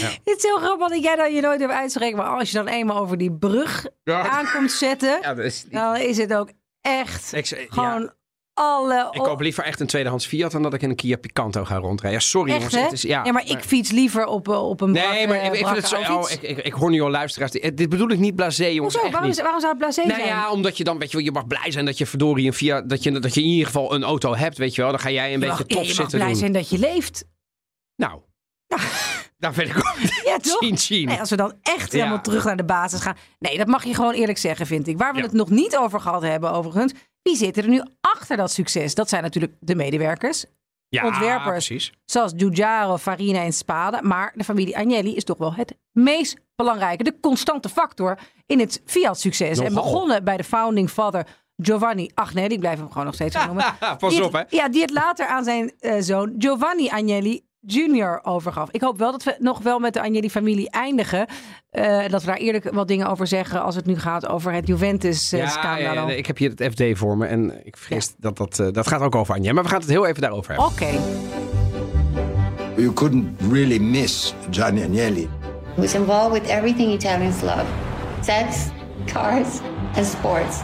ja. Het is heel grappig dat jij dat je nooit hebt uitspreken. Maar als je dan eenmaal over die brug Ja. aankomt zetten... Ja, dat is dan is het ook echt Ik, gewoon alle... ik koop liever echt een tweedehands Fiat dan dat ik in een Kia Picanto ga rondrijden. Ja, sorry Echt, jongens. Het is, ja, ja, maar ik fiets liever op, eh, op een Nee, brak, maar eh, ik, ik vind het zo. Oh, ik, ik, ik hoor nu al luisteraars. die- Dit bedoel ik niet blasé, jongens. Hoezo? Echt Waarom, niet. waarom zou het blasé Nou zijn? ja, omdat je dan, weet je wel, je mag blij zijn dat je verdorie een Via, dat je, dat je in ieder geval een auto hebt, weet je wel. Dan ga jij een je beetje mag, ja, tof je mag zitten blij doen. zijn dat je leeft. Nou, daar vind ik ook Ja, toch? zien, zien. Nee, als we dan echt Ja. helemaal terug naar de basis gaan. Nee, dat mag je gewoon eerlijk zeggen, vind ik. Waar we Ja. het nog niet over gehad hebben, overigens. Wie zitten er nu achter dat succes? Dat zijn natuurlijk de medewerkers. ja, ontwerpers. precies. Zoals Giugiaro, Farina en Spade. Maar de familie Agnelli is toch wel het meest belangrijke. De constante factor in het Fiat-succes. En begonnen bij de founding father Giovanni Agnelli. Ik blijf hem gewoon nog steeds noemen. Pas Die op, hè. Ja, die het later aan zijn eh, zoon Giovanni Agnelli Jr. overgaf. Ik hoop wel dat we nog wel met de Agnelli-familie eindigen. Eh, dat we daar eerlijk wat dingen over zeggen als het nu gaat over het Ja, Juventus-scandalo. ja, ja, nee, ik heb hier het FD voor me en ik vrees dat dat, eh, dat gaat ook over Anja. Maar we gaan het heel even daarover hebben. Oké. You couldn't really miss Gianni Agnelli. He was involved with everything Italians love sex, cars, and sports.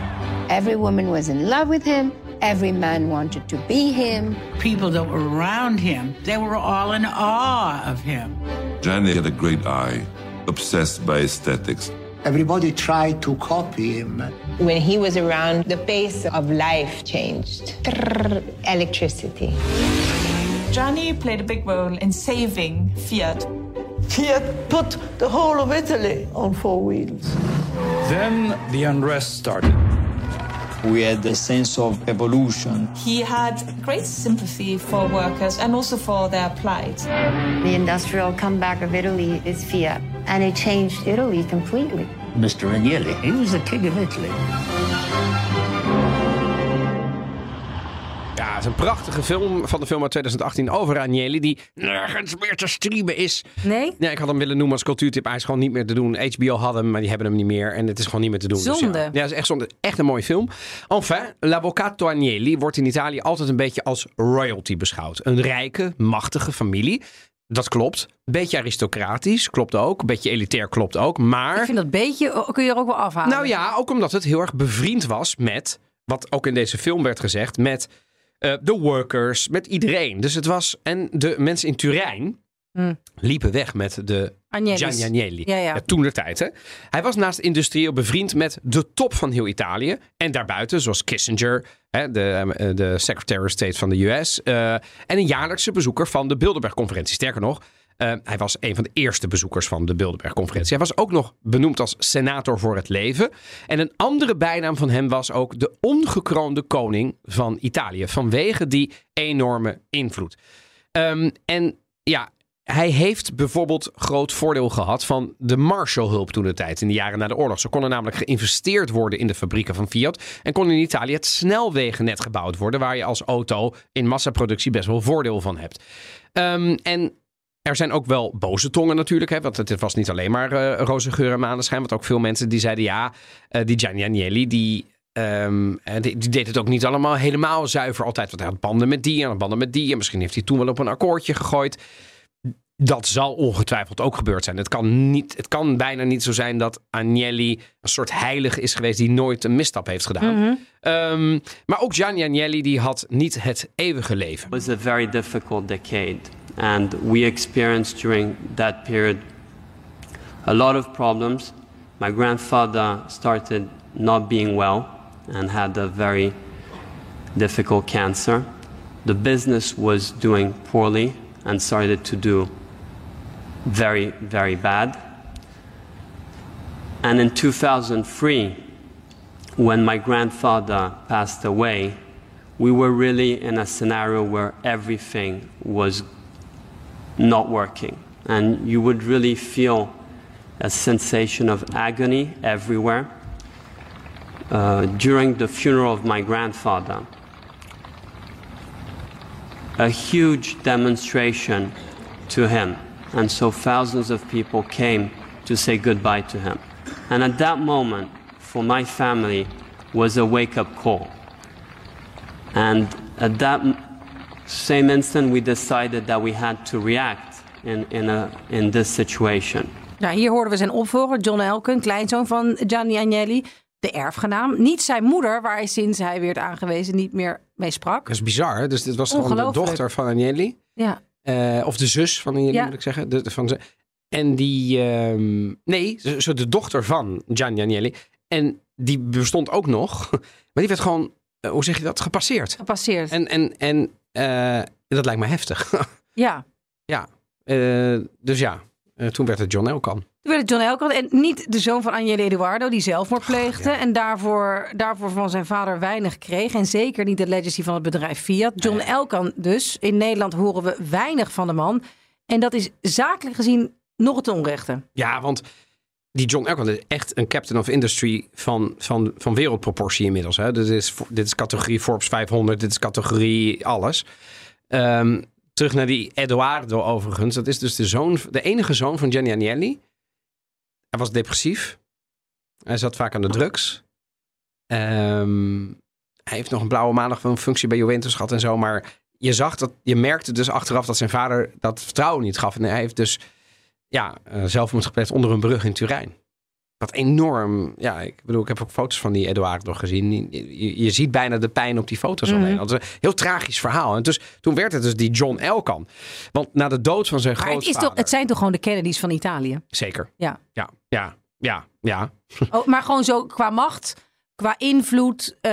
Every woman was in love with him. Every man wanted to be him. People that were around him, they were all in awe of him. Gianni had a great eye, obsessed by aesthetics. Everybody tried to copy him. When he was around, the pace of life changed. Trrr, electricity. Gianni played a big role in saving Fiat. Fiat put the whole of Italy on four wheels. Then the unrest started. We had a sense of evolution. He had great sympathy for workers and also for their plight. The industrial comeback of Italy is Fiat, and it changed Italy completely. Mr. Agnelli, he was the king of Italy. Is een prachtige film van de film uit 2018 over Agnelli, die nergens meer te streamen is. Nee? Ja, ik had hem willen noemen als cultuurtip. Hij is gewoon niet meer te doen. HBO had hem, maar die hebben hem niet meer. En het is gewoon niet meer te doen. Dus Zonde. ja. is echt zonde. Echt een mooie film. Enfin, L'Avvocato Agnelli wordt in Italië altijd een beetje als royalty beschouwd. Een rijke, machtige familie. Dat klopt. Beetje aristocratisch, klopt ook. Beetje elitair, klopt ook. Maar... Ik vind dat beetje, kun je er ook wel afhalen. Nou ja, ook omdat het heel erg bevriend was met, wat ook in deze film werd gezegd, met de workers, met iedereen. Dus het was, en de mensen in Turijn Hm. liepen weg met de Agnelli's. Gianni Agnelli. Ja, ja. toen de tijd. Hè? Hij was naast industrieel bevriend met de top van heel Italië. En daarbuiten, zoals Kissinger, hè, de, eh, de Secretary of State van de US. eh, en een jaarlijkse bezoeker van de Bilderberg-conferentie. Sterker nog, eh, hij was een van de eerste bezoekers van de Bilderberg-conferentie. Hij was ook nog benoemd als senator voor het leven. En een andere bijnaam van hem was ook de ongekroonde koning van Italië. Vanwege die enorme invloed. Ehm, en ja, hij heeft bijvoorbeeld groot voordeel gehad van de Marshallhulp toen de tijd, in de jaren na de oorlog. Ze konden namelijk geïnvesteerd worden in de fabrieken van Fiat en kon in Italië het snelwegennet gebouwd worden, waar je als auto in massaproductie best wel voordeel van hebt. Ehm, en er zijn ook wel boze tongen natuurlijk, hè, want het was niet alleen maar eh, roze geur en maneschijn, want ook veel mensen die zeiden ja, eh, die Gianni Agnelli, die Ehm, en die, die deed het ook niet allemaal helemaal zuiver altijd. Want hij had banden met die en had banden met die. En misschien heeft hij toen wel op een akkoordje gegooid. Dat zal ongetwijfeld ook gebeurd zijn. Het kan, niet, het kan bijna niet zo zijn dat Agnelli een soort heilige is geweest die nooit een misstap heeft gedaan. Mhm. Ehm, maar ook Gianni Agnelli die had niet het eeuwige leven. was a very difficult decade, and we experienced during that period a lot of problems. My grandfather started not being well and had a very difficult cancer. The business was doing poorly and started to do very, very bad. And in 2003, when my grandfather passed away, we were really in a scenario where everything was not working. And you would really feel a sensation of agony everywhere. Uh, during the funeral of my grandfather, a huge demonstration to him. And so thousands of people came to say goodbye to him. And at that moment, for my family, was a wake up call. And at that same instant, we decided that we had to react in, in, a, in this situation. Nou, hier hoorden we zijn opvolger, John Elken, kleinzoon van Gianni Agnelli. De erfgenaam. Niet zijn moeder, waar hij sinds hij werd aangewezen niet meer mee sprak. Dat is bizar. Hè? Dus dit was gewoon de dochter van Agnelli. Ja. Eh, of de zus van Agnelli, Ja. moet ik zeggen. De, de- van ze. En die... ehm, nee, zo zo de dochter van Gianni Agnelli. En die bestond ook nog. Maar die werd gewoon, eh, hoe zeg je dat, gepasseerd. Gepasseerd. En, en, en eh, dat lijkt me heftig. Ja. ja. Eh, dus ja, eh, toen werd het John Elkan. Toen werd het John Elkan en niet de zoon van Agnelli Eduardo, die zelfmoord pleegde. En daarvoor, daarvoor van zijn vader weinig kreeg. En zeker niet de legacy van het bedrijf Fiat. John Elkan dus. In Nederland horen we weinig van de man. En dat is zakelijk gezien nog het onrechte. Ja, want die John Elkan is echt een captain of industry van, van, van wereldproportie inmiddels. Hè? Dit, is, dit is categorie Forbes 500, dit is categorie alles. Ehm, terug naar die Eduardo overigens. Dat is dus de, zoon, de enige zoon van Gianni Agnelli. Hij was depressief. Hij zat vaak aan de drugs. Ehm, hij heeft nog een blauwe maandag van functie bij Juventus gehad en zo. Maar je zag dat, je merkte dus achteraf dat zijn vader dat vertrouwen niet gaf. En hij heeft dus ja, eh, zelfmoord gepleegd onder een brug in Turijn. Wat enorm, ja, ik bedoel, ik heb ook foto's van die Eduardo gezien. Je, ziet bijna de pijn op die foto's Mhm. alleen. Dat is een heel tragisch verhaal. En dus, toen werd het dus die John Elkan. Want na de dood van zijn Maar het, is toch, het zijn toch gewoon de Kennedys van Italië? Zeker. Ja. Ja, ja, ja, ja. Oh, maar gewoon zo qua macht, qua invloed. eh,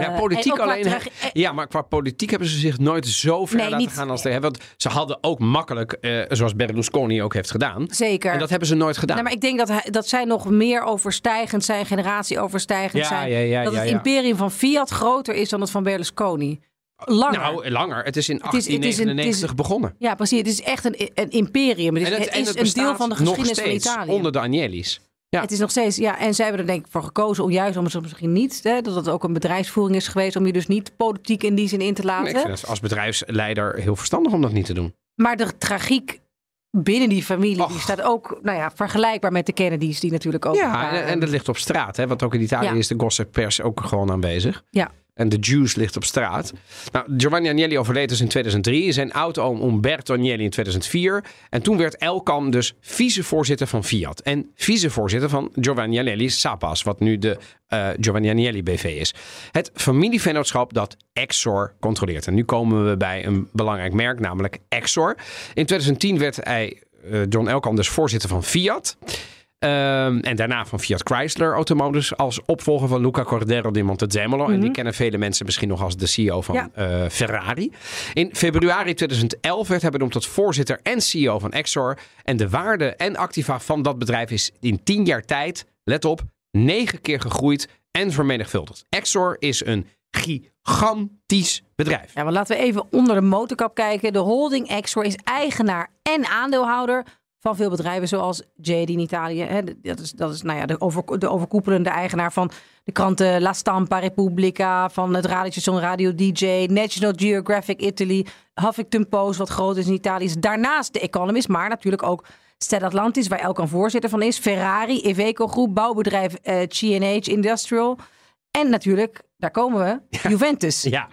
Ja, politiek alleen. trage- Ja, maar qua politiek hebben ze zich nooit zo ver Nee, laten niet- gaan als de. Want ze hadden ook makkelijk, eh, zoals Berlusconi ook heeft gedaan. Zeker. En dat hebben ze nooit gedaan. Nee, maar ik denk dat, hij, dat zij nog meer overstijgend zijn, generatie overstijgend Ja, zijn. ja, ja, dat het imperium van Fiat groter is dan het van Berlusconi. Langer. Nou, langer. Het is in Het is- het is een- 1899 het is- begonnen. ja, precies. Het is echt een, een imperium. Het is, En het, is een deel van de nog geschiedenis van Italië. Onder de Agnelli's. Het is nog steeds, ja, en zij hebben er denk ik voor gekozen om juist om het misschien niet, hè, dat het ook een bedrijfsvoering is geweest, om je dus niet politiek in die zin in te laten. Ik vind het als bedrijfsleider heel verstandig om dat niet te doen. Maar de tragiek binnen die familie, die staat ook nou ja, vergelijkbaar met de Kennedys, die natuurlijk ook. Ja, en, en dat ligt op straat, hè? want ook in Italië Ja. is de gossippers ook gewoon aanwezig. Ja. En de juice ligt op straat. Nou, Giovanni Agnelli overleed dus in 2003. Zijn oud-oom Umberto Agnelli in 2004. En toen werd Elkan dus vicevoorzitter van Fiat. En vicevoorzitter van Giovanni Agnelli Sapas. Wat nu de eh, Giovanni Agnelli BV is. Het familievennootschap dat Exor controleert. En nu komen we bij een belangrijk merk, namelijk Exor. In 2010 werd hij, eh, John Elkan, dus voorzitter van Fiat. Ehm, en daarna van Fiat Chrysler Automobiles als opvolger van Luca Cordero di Montezemolo. En die Mhm. kennen vele mensen misschien nog als de CEO van Ja. eh, Ferrari. In februari 2011 werd hij benoemd tot voorzitter en CEO van Exor. En de waarde en activa van dat bedrijf is in tien jaar tijd, let op, negen keer gegroeid en vermenigvuldigd. Exor is een gigantisch bedrijf. Ja, maar laten we even onder de motorkap kijken. De holding Exor is eigenaar en aandeelhouder van veel bedrijven zoals JD in Italië. Hè, dat is, dat is nou ja, de, over, de overkoepelende eigenaar van de kranten La Stampa, Repubblica, van het radiostation Radio DJ, National Geographic Italy, Huffington Post, wat groot is in Italië. Daarnaast de Economist, maar natuurlijk ook Stad Atlantis, waar Elkan voorzitter van is. Ferrari, Iveco Groep, bouwbedrijf eh CNH Industrial. En natuurlijk, daar komen we, Juventus. Ja,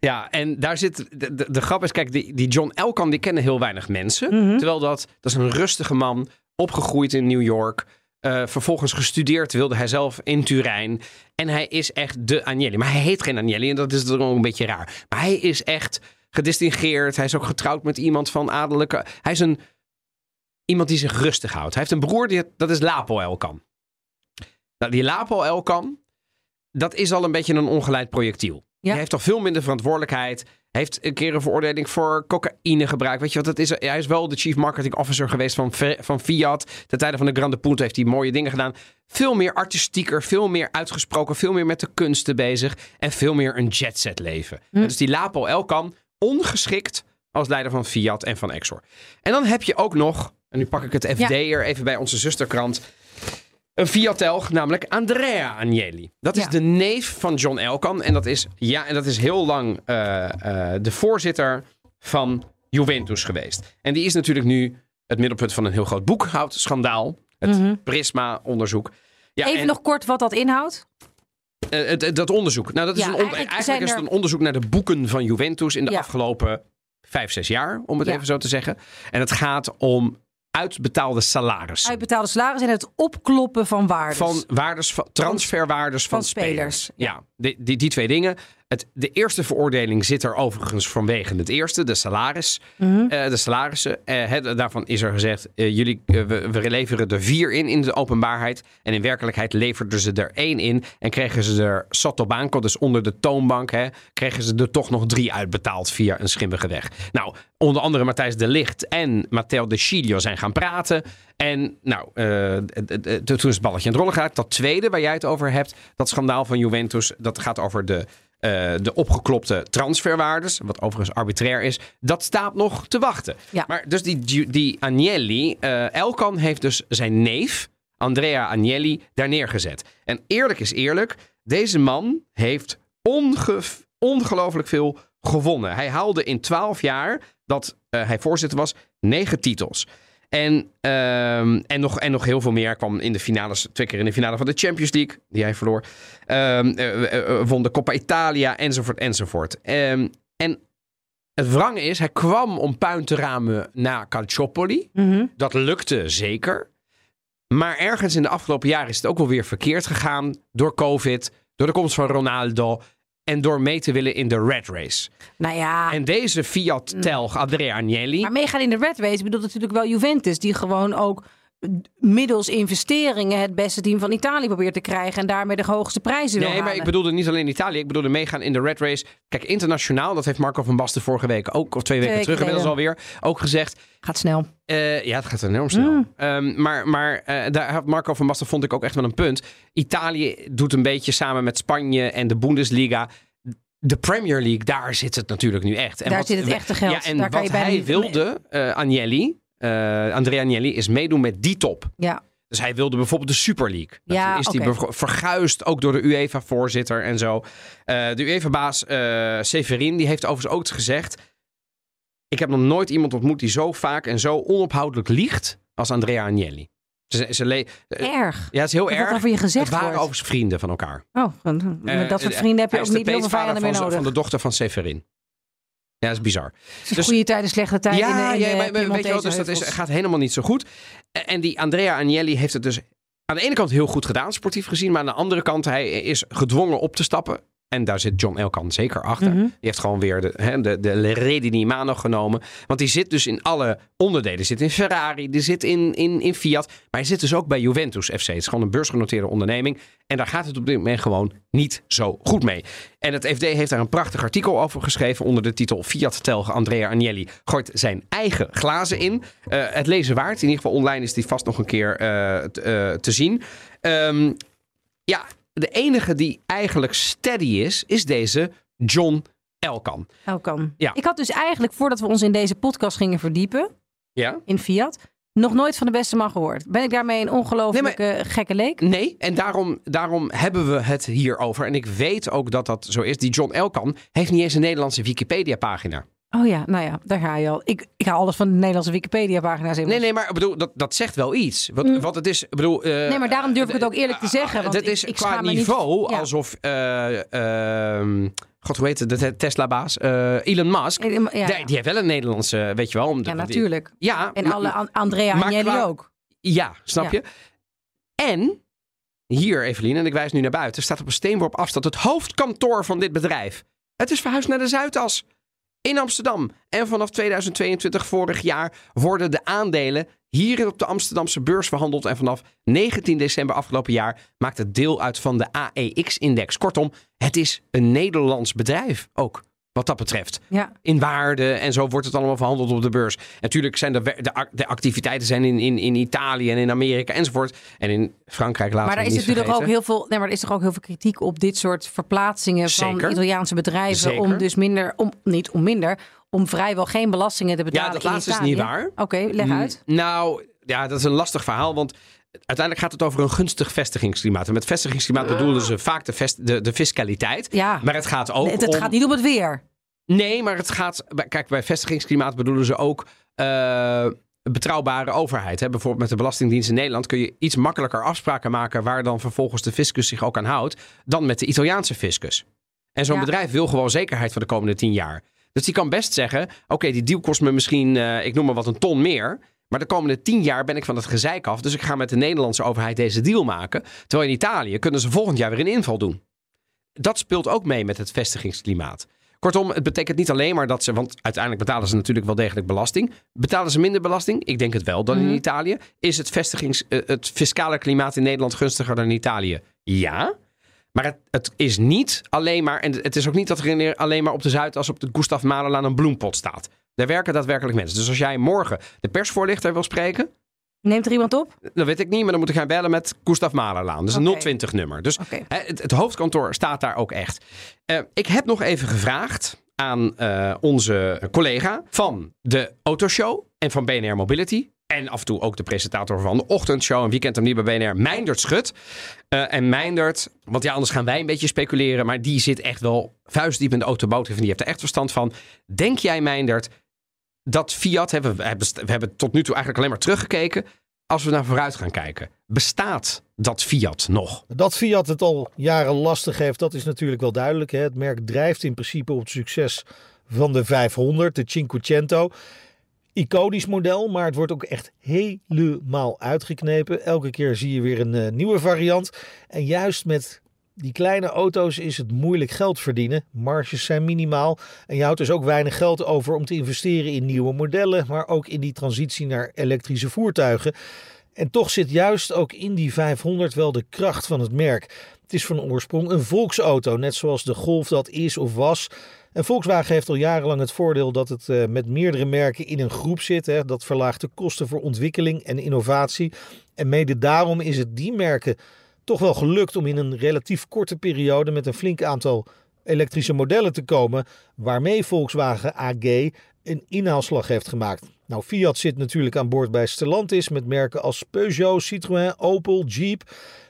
ja, en daar zit. De, de, de grap is, kijk, die, die John Elkan, die kennen heel weinig mensen. Terwijl dat, dat is een rustige man, opgegroeid in New York. eh, vervolgens gestudeerd wilde hij zelf in Turijn. En hij is echt de Agnelli. Maar hij heet geen Agnelli en dat is dan ook een beetje raar. Maar hij is echt gedistingeerd. Hij is ook getrouwd met iemand van adellijke. Hij is een, iemand die zich rustig houdt. Hij heeft een broer, die, dat is Lapo Elkan. Nou, die Lapo Elkan, dat is al een beetje een ongeleid projectiel. Hij heeft toch veel minder verantwoordelijkheid. Heeft een keer een veroordeling voor cocaïne gebruikt. Weet je wat, dat is, hij is wel de chief marketing officer geweest van, van Fiat. Ten tijde van de Grande Punto heeft hij mooie dingen gedaan. Veel meer artistieker, veel meer uitgesproken, veel meer met de kunsten bezig. En veel meer een jetset leven. Hm. Dus die Lapo Elkan, ongeschikt als leider van Fiat en van Exor. En dan heb je ook nog, en nu pak ik het FD er even bij onze zusterkrant. Een Fiat-telg, namelijk Andrea Agnelli. Dat is de neef van John Elkan. En dat is, ja, en dat is heel lang eh, eh, de voorzitter van Juventus geweest. En die is natuurlijk nu het middelpunt van een heel groot boekhoudschandaal. Het Mhm. Prisma-onderzoek. Ja, Even en, nog kort wat dat inhoudt. eh, het- het- dat onderzoek. Nou, dat is Ja, een on- eigenlijk is het een onderzoek naar de boeken van Juventus in de afgelopen vijf, zes jaar, om het Ja. even zo te zeggen. En het gaat om uitbetaalde salarissen. Uitbetaalde salaris en het opkloppen van waardes. Van waardes, van, transferwaardes van, van spelers, spelers. Ja, die, die, die twee dingen. Het, de eerste veroordeling zit er overigens vanwege het eerste, de salaris. Mhm. eh, de salarissen. Eh, het- daarvan is er gezegd, eh, jullie, we, we leveren er vier in in de openbaarheid. En in werkelijkheid leverden ze er één in. En kregen ze er sotto banco, dus onder de toonbank, hè, kregen ze er toch nog drie uitbetaald via een schimmige weg. Nou, onder andere Matthijs de Licht en Matteo de Chilio zijn gaan praten. En nou, toen is het balletje aan het rollen geraakt. Dat tweede waar jij het over hebt, dat schandaal van Juventus, dat gaat over de, eh, de opgeklopte transferwaardes, wat overigens arbitrair is. Dat staat nog te wachten. Ja. Maar dus die, die Agnelli, eh, Elkan heeft dus zijn neef, Andrea Agnelli, daar neergezet. En eerlijk is eerlijk, deze man heeft onge ongelooflijk veel gewonnen. Hij haalde in 12 jaar dat eh, hij voorzitter was, negen titels. En, ehm, en, nog, en nog heel veel meer. Hij kwam in de finales, twee keer in de finale van de Champions League, die hij verloor. Ehm, eh, eh, eh, won de Coppa Italia, enzovoort, enzovoort. Ehm, en het wrange is, hij kwam om puin te ramen na Calciopoli. Mhm. Dat lukte zeker. Maar ergens in de afgelopen jaren is het ook wel weer verkeerd gegaan. Door COVID, door de komst van Ronaldo. En door mee te willen in de red race. Nou ja. En deze Fiat-telg, Andrea Agnelli. Maar meegaan in de red race bedoelt natuurlijk wel Juventus, die gewoon ook middels investeringen het beste team van Italië probeert te krijgen en daarmee de hoogste prijzen wil Nee, maar ik bedoelde niet alleen Italië. Ik bedoelde meegaan in de red race. Kijk, internationaal, dat heeft Marco van Basten vorige week ook, of twee weken Twee terug inmiddels alweer, ook gezegd. Gaat snel. Eh, ja, het gaat enorm snel. Mm. Ehm, maar maar eh, daar had Marco van Basten vond ik ook echt wel een punt. Italië doet een beetje samen met Spanje en de Bundesliga. De Premier League, daar zit het natuurlijk nu echt. En Daar zit het echte geld. Ja, en Daar kan wat je hij wilde, eh Agnelli, eh, Andrea Agnelli, is meedoen met die top. Ja. Dus hij wilde bijvoorbeeld de Super League. Dat Ja, is oké. die verguisd ook door de UEFA-voorzitter en zo. Eh, de UEFA-baas eh, Severin die heeft overigens ook gezegd... Ik heb nog nooit iemand ontmoet die zo vaak en zo onophoudelijk liegt als Andrea Agnelli. Ze, ze Erg. Ja, het is heel Dat erg. dat over je gezegd het waren wordt. overigens vrienden van elkaar. Oh, met dat soort vrienden heb je ook is niet heel veel vijanden meer nodig. van de dochter van Severin. Ja, dat is bizar. Is goede tijden, slechte tijden. Ja, in in ja, maar, maar weet je wel, dus dat is, gaat helemaal niet zo goed. En- En die Andrea Agnelli heeft het dus aan de ene kant heel goed gedaan, sportief gezien. Maar aan de andere kant, hij is gedwongen op te stappen. En daar zit John Elkan zeker achter. Mhm. Die heeft gewoon weer de, hè, de, de reden die Mano genomen. Want die zit dus in alle onderdelen. Die zit in Ferrari, die zit in, in, in Fiat. Maar hij zit dus ook bij Juventus FC. Het is gewoon een beursgenoteerde onderneming. En daar gaat het op dit moment gewoon niet zo goed mee. En het FD heeft daar een prachtig artikel over geschreven. Onder de titel Fiat-telger Andrea Agnelli gooit zijn eigen glazen in. Eh, het lezen waard. In ieder geval online is die vast nog een keer eh, t- eh, te zien. Ehm, ja, de enige die eigenlijk steady is, is deze John Elkan. Elkan. Ja. Ik had dus eigenlijk, voordat we ons in deze podcast gingen verdiepen, Ja? in Fiat, nog nooit van de beste man gehoord. Ben ik daarmee een ongelooflijke gekke leek? Nee, en daarom, daarom hebben we het hier over. En ik weet ook dat dat zo is. Die John Elkan heeft niet eens een Nederlandse Wikipedia-pagina. Oh ja, nou ja, daar ga je al. Ik, ik haal alles van de Nederlandse Wikipedia-pagina's in. Nee, nee, maar bedoel, dat, dat zegt wel iets. Wat, Mm. wat het is, bedoel... eh, Nee, maar daarom durf ik het ook eerlijk te zeggen. Want dat is ik qua niet- niveau Ja. alsof... eh, ehm, God, hoe heet het? De te- Tesla-baas? eh, Elon Musk. ja, die, ja. die heeft wel een Nederlandse, weet je wel. Om de- Ja, die- natuurlijk. ja. En maar- alle An- Andrea Agnelli qua- ook. Ja, snap je? En hier, Evelien, en ik wijs nu naar buiten, staat op een steenworp afstand het hoofdkantoor van dit bedrijf. Het is verhuisd naar de Zuidas in Amsterdam. En vanaf 2022, vorig jaar, worden de aandelen hier op de Amsterdamse beurs verhandeld. En vanaf 19 december afgelopen jaar maakt het deel uit van de AEX-index. Kortom, het is een Nederlands bedrijf ook. Wat dat betreft. Ja. In waarde en zo wordt het allemaal verhandeld op de beurs. Natuurlijk zijn de, de, de activiteiten zijn in, in, in Italië en in Amerika enzovoort. En in Frankrijk laten Maar er is natuurlijk ook heel veel. Nee, maar er is toch ook heel veel kritiek op dit soort verplaatsingen Zeker. van Italiaanse bedrijven. Zeker. Om dus minder, om, niet om minder, om vrijwel geen belastingen te betalen. Ja, dat laatste is niet waar. Oké, leg uit. Nou, ja, dat is een lastig verhaal, want uiteindelijk gaat het over een gunstig vestigingsklimaat. En met vestigingsklimaat bedoelen ze vaak de, vest, de, de fiscaliteit. Ja. Maar het gaat ook Het, het om... gaat niet om het weer. Nee, maar het gaat... Kijk, bij vestigingsklimaat bedoelen ze ook... eh, een betrouwbare overheid. Hè? Bijvoorbeeld met de Belastingdienst in Nederland kun je iets makkelijker afspraken maken waar dan vervolgens de fiscus zich ook aan houdt, dan met de Italiaanse fiscus. En zo'n Ja. bedrijf wil gewoon zekerheid voor de komende tien jaar. Dus die kan best zeggen: Oké, die deal kost me misschien, eh, ik noem maar wat, een ton meer. Maar de komende tien jaar ben ik van het gezeik af. Dus ik ga met de Nederlandse overheid deze deal maken. Terwijl in Italië kunnen ze volgend jaar weer een inval doen. Dat speelt ook mee met het vestigingsklimaat. Kortom, het betekent niet alleen maar dat ze, want uiteindelijk betalen ze natuurlijk wel degelijk belasting. Betalen ze minder belasting? Ik denk het wel dan in Mhm. Italië. Is het, vestigings, eh, het fiscale klimaat in Nederland gunstiger dan in Italië? Ja. Maar het, het is niet alleen maar, en het is ook niet dat er alleen maar op de Zuidas op de Gustav Mahlerlaan een bloempot staat. Daar werken daadwerkelijk mensen. Dus als jij morgen de persvoorlichter wil spreken, Neemt er iemand op? dat weet ik niet, maar dan moet ik gaan bellen met Gustav Mahlerlaan. Dus een Oké. 020-nummer. Dus het, het hoofdkantoor staat daar ook echt. Eh, ik heb nog even gevraagd aan eh, onze collega van de Autoshow en van BNR Mobility. En af en toe ook de presentator van de ochtendshow en weekend om niet bij BNR, Meindert Schut. Eh, en Meindert, want ja, anders gaan wij een beetje speculeren. Maar die zit echt wel vuistdiep in de autoboot. En die heeft er echt verstand van. Denk jij, Meindert, dat Fiat, we, we hebben, we hebben tot nu toe eigenlijk alleen maar teruggekeken. Als we naar vooruit gaan kijken, bestaat dat Fiat nog? Dat Fiat het al jaren lastig heeft, dat is natuurlijk wel duidelijk. Hè. Het merk drijft in principe op het succes van de 500, de Cinquecento. Iconisch model, maar het wordt ook echt helemaal uitgeknepen. Elke keer zie je weer een eh, nieuwe variant. En juist met die kleine auto's is het moeilijk geld verdienen. Marges zijn minimaal. En je houdt dus ook weinig geld over om te investeren in nieuwe modellen, maar ook in die transitie naar elektrische voertuigen. En toch zit juist ook in die 500 wel de kracht van het merk. Het is van oorsprong een volksauto, net zoals de Golf dat is of was. En Volkswagen heeft al jarenlang het voordeel dat het eh, met meerdere merken in een groep zit. Hè. Dat verlaagt de kosten voor ontwikkeling en innovatie. En mede daarom is het die merken toch wel gelukt om in een relatief korte periode met een flink aantal elektrische modellen te komen. Waarmee Volkswagen AG een inhaalslag heeft gemaakt. Nou, Fiat zit natuurlijk aan boord bij Stellantis met merken als Peugeot, Citroën, Opel, Jeep.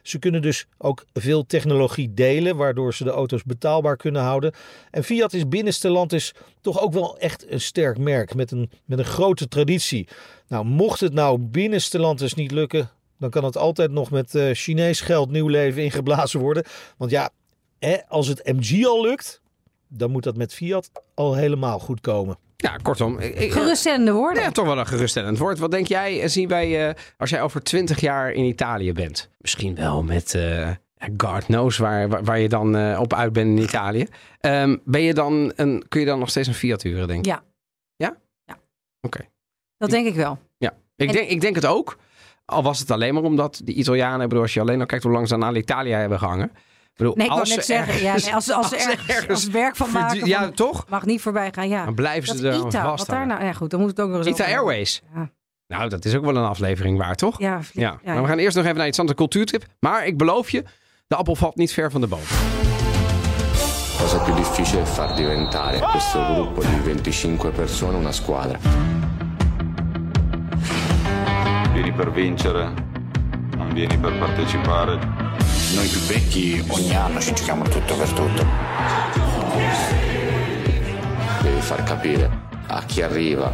Ze kunnen dus ook veel technologie delen, waardoor ze de auto's betaalbaar kunnen houden. En Fiat is binnen Stellantis toch ook wel echt een sterk merk met een, met een grote traditie. Nou, mocht het nou binnen Stellantis niet lukken, dan kan het altijd nog met uh, Chinees geld nieuw leven ingeblazen worden. Want ja, hè, als het MG al lukt, dan moet dat met Fiat al helemaal goed komen. Ja, kortom. Ik, Geruststellende woorden. Ja, toch wel een geruststellend woord. Wat denk jij, zien wij, uh, als jij over twintig jaar in Italië bent? Misschien wel met, uh, God knows waar, waar, waar je dan uh, op uit bent in Italië. Um, ben je dan een, kun je dan nog steeds een Fiat huren, denk ik? Ja. Ja? Ja. Oké. Okay. Dat denk ik wel. Ja, ik, en... denk, ik denk het ook. Al was het alleen maar omdat die Italianen, bedoel, als je alleen al kijkt hoe lang ze aan Alitalia hebben gehangen. Ik bedoel, nee, ik als net ze zeggen, ja, ergens- nee, als, als, als, ze ergens, ergens als werk van maken, Ja, van- toch? mag niet voorbij gaan. Ja. Dan blijven ze er ITA, wat daar nou, ja goed, dan moet het ook nog eens Ita over- Airways. Ja. Nou, dat is ook wel een aflevering waar, toch? Ja, ja. ja, Maar we gaan eerst nog even naar iets anders, cultuurtip. Maar ik beloof je, de appel valt niet ver van de boom. Cosa più difficile è far diventare questo gruppo di 25 persone una squadra. Vieni per vincere, non vieni per partecipare. Noi più vecchi ogni anno ci giochiamo tutto per tutto. Devi far capire a chi arriva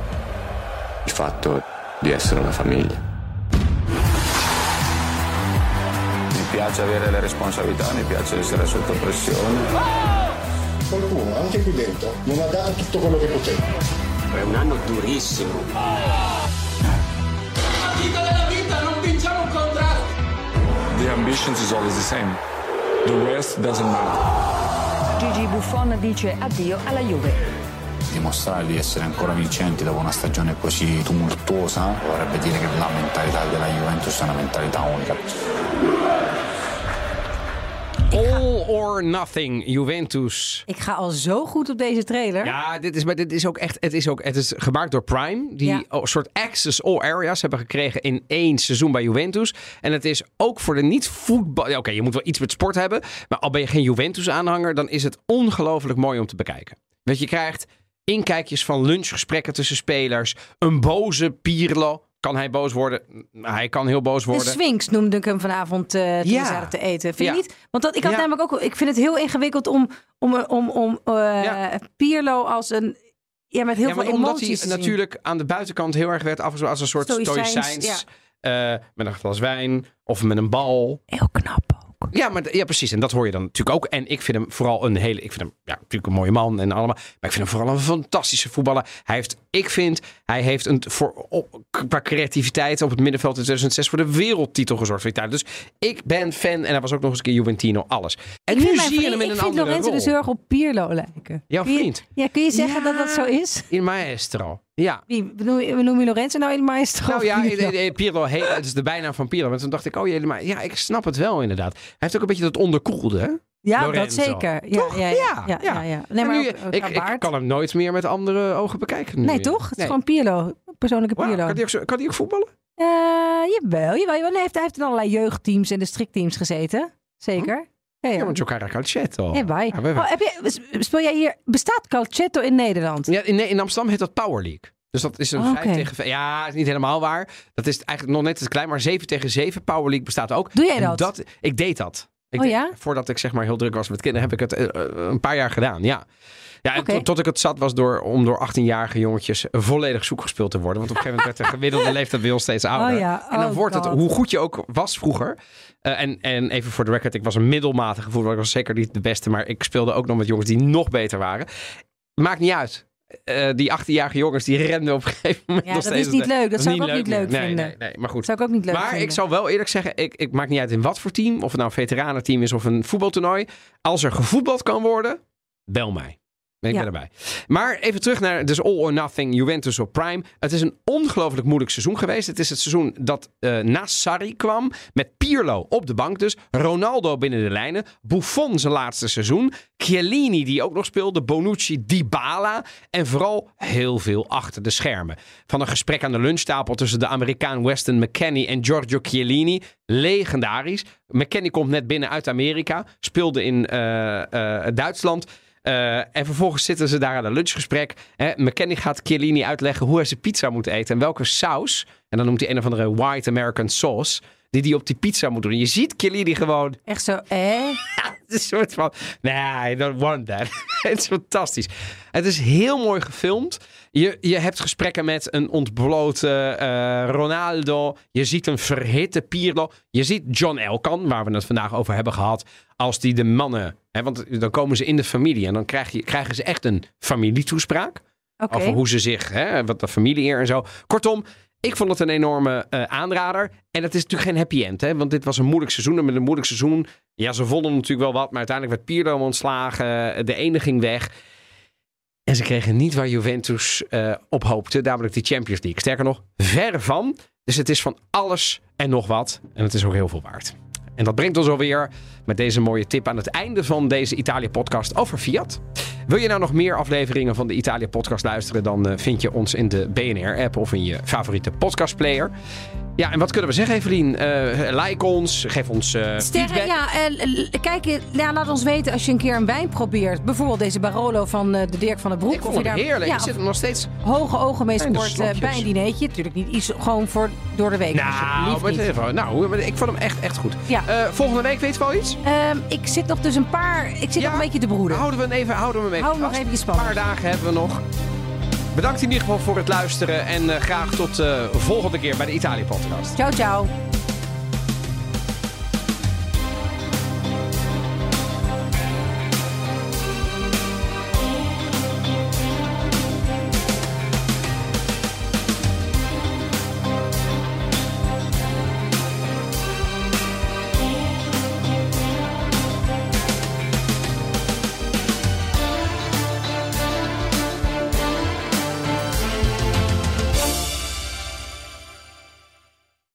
il fatto di essere una famiglia. Mi piace avere le responsabilità, mi piace essere sotto pressione. Qualcuno, anche qui dentro, non ha dato tutto quello che poteva. È un anno durissimo. The ambitions is always the same. The rest doesn't matter. Gigi Buffon dice addio alla Juve. Dimostrare di essere ancora vincenti dopo una stagione così tumultuosa vorrebbe dire che la mentalità della Juventus è una mentalità unica. Or nothing, Juventus. Ik ga al zo goed op deze trailer. Ja, dit is, maar dit is ook echt. Het is, ook, het is gemaakt door Prime. Die Ja. een soort access all areas hebben gekregen in één seizoen bij Juventus. En het is ook voor de niet-voetbal. Oké, je moet wel iets met sport hebben. Maar al ben je geen Juventus-aanhanger, dan is het ongelooflijk mooi om te bekijken. Want je krijgt inkijkjes van lunchgesprekken tussen spelers. Een boze Pirlo. Kan hij boos worden? Hij kan heel boos De worden. Sphinx noemde ik hem vanavond eh toen Ja. we zaten te eten. Vind je Ja. niet? Want dat, ik had Ja. namelijk ook... Ik vind het heel ingewikkeld om, om, om, om eh, Pierlo als een... Ja, met heel veel want omdat emoties hij zien. natuurlijk aan de buitenkant heel erg werd afgezet als een soort Stoïcijns, stoïcijns. eh, met een glas wijn of met een bal. Heel knap ook. Ja, maar, ja, precies. En dat hoor je dan natuurlijk ook. En ik vind hem vooral een hele... Ik vind hem ja, natuurlijk een mooie man en allemaal. Maar ik vind hem vooral een fantastische voetballer. Hij heeft, ik vind, hij heeft een, voor, op, qua creativiteit op het middenveld in 2006 voor de wereldtitel gezorgd voor Italië. Dus ik ben fan. En hij was ook nog eens een keer Juventino, alles. En Ik nu vind zie je hem in ik een vind andere Lorenzo rol. dus heel erg op Pierlo lijken. Jouw je- vriend. Ja, kun je zeggen dat dat zo is? Il maestro. Ja. Wie benoem je, benoem je Lorenzo nou in maestro? Nou ja, Pirlo? eh, eh, Pirlo, heet, het is de bijnaam van Pirlo. Want toen dacht ik, oh jee, maar ja, ik snap het wel inderdaad. Hij heeft ook een beetje dat onderkoelde, Ja, dat zeker. Ja, Toch? ja, ja, ja, ja, ja. Nee, maar nu, ook, ook ik, ik kan hem nooit meer met andere ogen bekijken. Nu. Nee, toch? Het is Nee. gewoon Pierlo. Persoonlijke Wauw, Pierlo. kan, die ook, kan die ook voetballen? Eh, jawel, jawel. jawel. Nee, hij, heeft, hij heeft in allerlei jeugdteams en districtteams gezeten. Zeker. Ja, ja. Ja, want Calcetto. Hey, bye. Ja, we- Oh, heb je, speel jij hier... Bestaat Calcetto in Nederland? Ja, in, in Amsterdam heet dat Power League. Dus dat is een Oh, 5 oké. tegen 5. Ja, is niet helemaal waar. Dat is eigenlijk nog net te klein, maar 7 tegen 7 Power League bestaat ook. Doe jij dat? Ik deed dat. Ik Oh ja? Voordat ik zeg maar heel druk was met kinderen, heb ik het eh, eh, een paar jaar gedaan. Ja. Ja, en tot, tot ik het zat was door, om door 18-jarige jongetjes volledig zoek gespeeld te worden. Want op een gegeven moment werd de gemiddelde leeftijd bij ons steeds ouder. Oh ja, en dan oh wordt het, hoe goed je ook was vroeger. eh, en, en even voor de record, ik was een middelmatige voetballer. Ik was zeker niet de beste, maar ik speelde ook nog met jongens die nog beter waren. Maakt niet uit. Eh, die 18-jarige jongens die renden op een gegeven moment Ja, dat steeds. is niet leuk. Dat zou ik ook niet leuk vinden. Nee, nee, maar goed. Zou ik ook niet leuk maar vinden. ik zou wel eerlijk zeggen, ik, ik maakt niet uit in wat voor team. Of het nou een veteranenteam is of een voetbaltoernooi. Als er gevoetbald kan worden, bel mij. Ik Ja. ben erbij. Maar even terug naar dus All or Nothing Juventus op Prime. Het is een ongelooflijk moeilijk seizoen geweest. Het is het seizoen dat eh na Sarri kwam. Met Pirlo op de bank dus. Ronaldo binnen de lijnen. Buffon zijn laatste seizoen. Chiellini die ook nog speelde. Bonucci, Dybala. En vooral heel veel achter de schermen. Van een gesprek aan de lunchtafel tussen de Amerikaan Weston McKennie en Giorgio Chiellini. Legendarisch. McKennie komt net binnen uit Amerika. Speelde in eh, eh, Duitsland. Eh, en vervolgens zitten ze daar aan een lunchgesprek. Hè. McKenny gaat Chiellini uitleggen hoe hij zijn pizza moet eten en welke saus. En dan noemt hij een of andere white American sauce. Die hij op die pizza moet doen. En je ziet Chiellini gewoon Echt zo, eh? een soort van, nee, I don't want that. het is fantastisch. Het is heel mooi gefilmd. Je, je hebt gesprekken met een ontblote eh, Ronaldo. Je ziet een verhitte Pirlo. Je ziet John Elkan, waar we het vandaag over hebben gehad. Als die de mannen, want dan komen ze in de familie. En dan krijg je, krijgen ze echt een familietoespraak. Over hoe ze zich, hè, wat de familie en zo. Kortom, ik vond het een enorme eh, aanrader. En het is natuurlijk geen happy end, hè? want dit was een moeilijk seizoen. En met een moeilijk seizoen, ja, ze vonden natuurlijk wel wat. Maar uiteindelijk werd Pirlo ontslagen. De ene ging weg. En ze kregen niet waar Juventus eh, op hoopte, namelijk die Champions League. Sterker nog, verre van. Dus het is van alles en nog wat. En het is ook heel veel waard. En dat brengt ons alweer met deze mooie tip aan het einde van deze Italië-podcast over Fiat. Wil je nou nog meer afleveringen van de Italië-podcast luisteren, dan eh, vind je ons in de BNR-app of in je favoriete podcastplayer. Ja, en wat kunnen we zeggen, Evelien? Eh, like ons, geef ons eh, Sterren, feedback. ja, l- kijk, ja, laat ons weten als je een keer een wijn probeert. Bijvoorbeeld deze Barolo van de Dirk van den Broek. Ik vond heerlijk. ja, Ik zit er nog steeds... hoge ogen mee slokjes. bij een dinertje. Natuurlijk niet iets gewoon voor door de week. Nou, even, nou, ik vond hem echt, echt goed. Ja. Volgende week, weet je wel iets? Ehm, ik zit nog dus een paar... Ik zit nog een beetje te broeden. Houden we hem even, houden we hem even Hou hem nog even spannend. Een paar dagen hebben we nog. Bedankt in ieder geval voor het luisteren. En eh, graag tot de volgende keer bij de Italië-podcast. Ciao, ciao.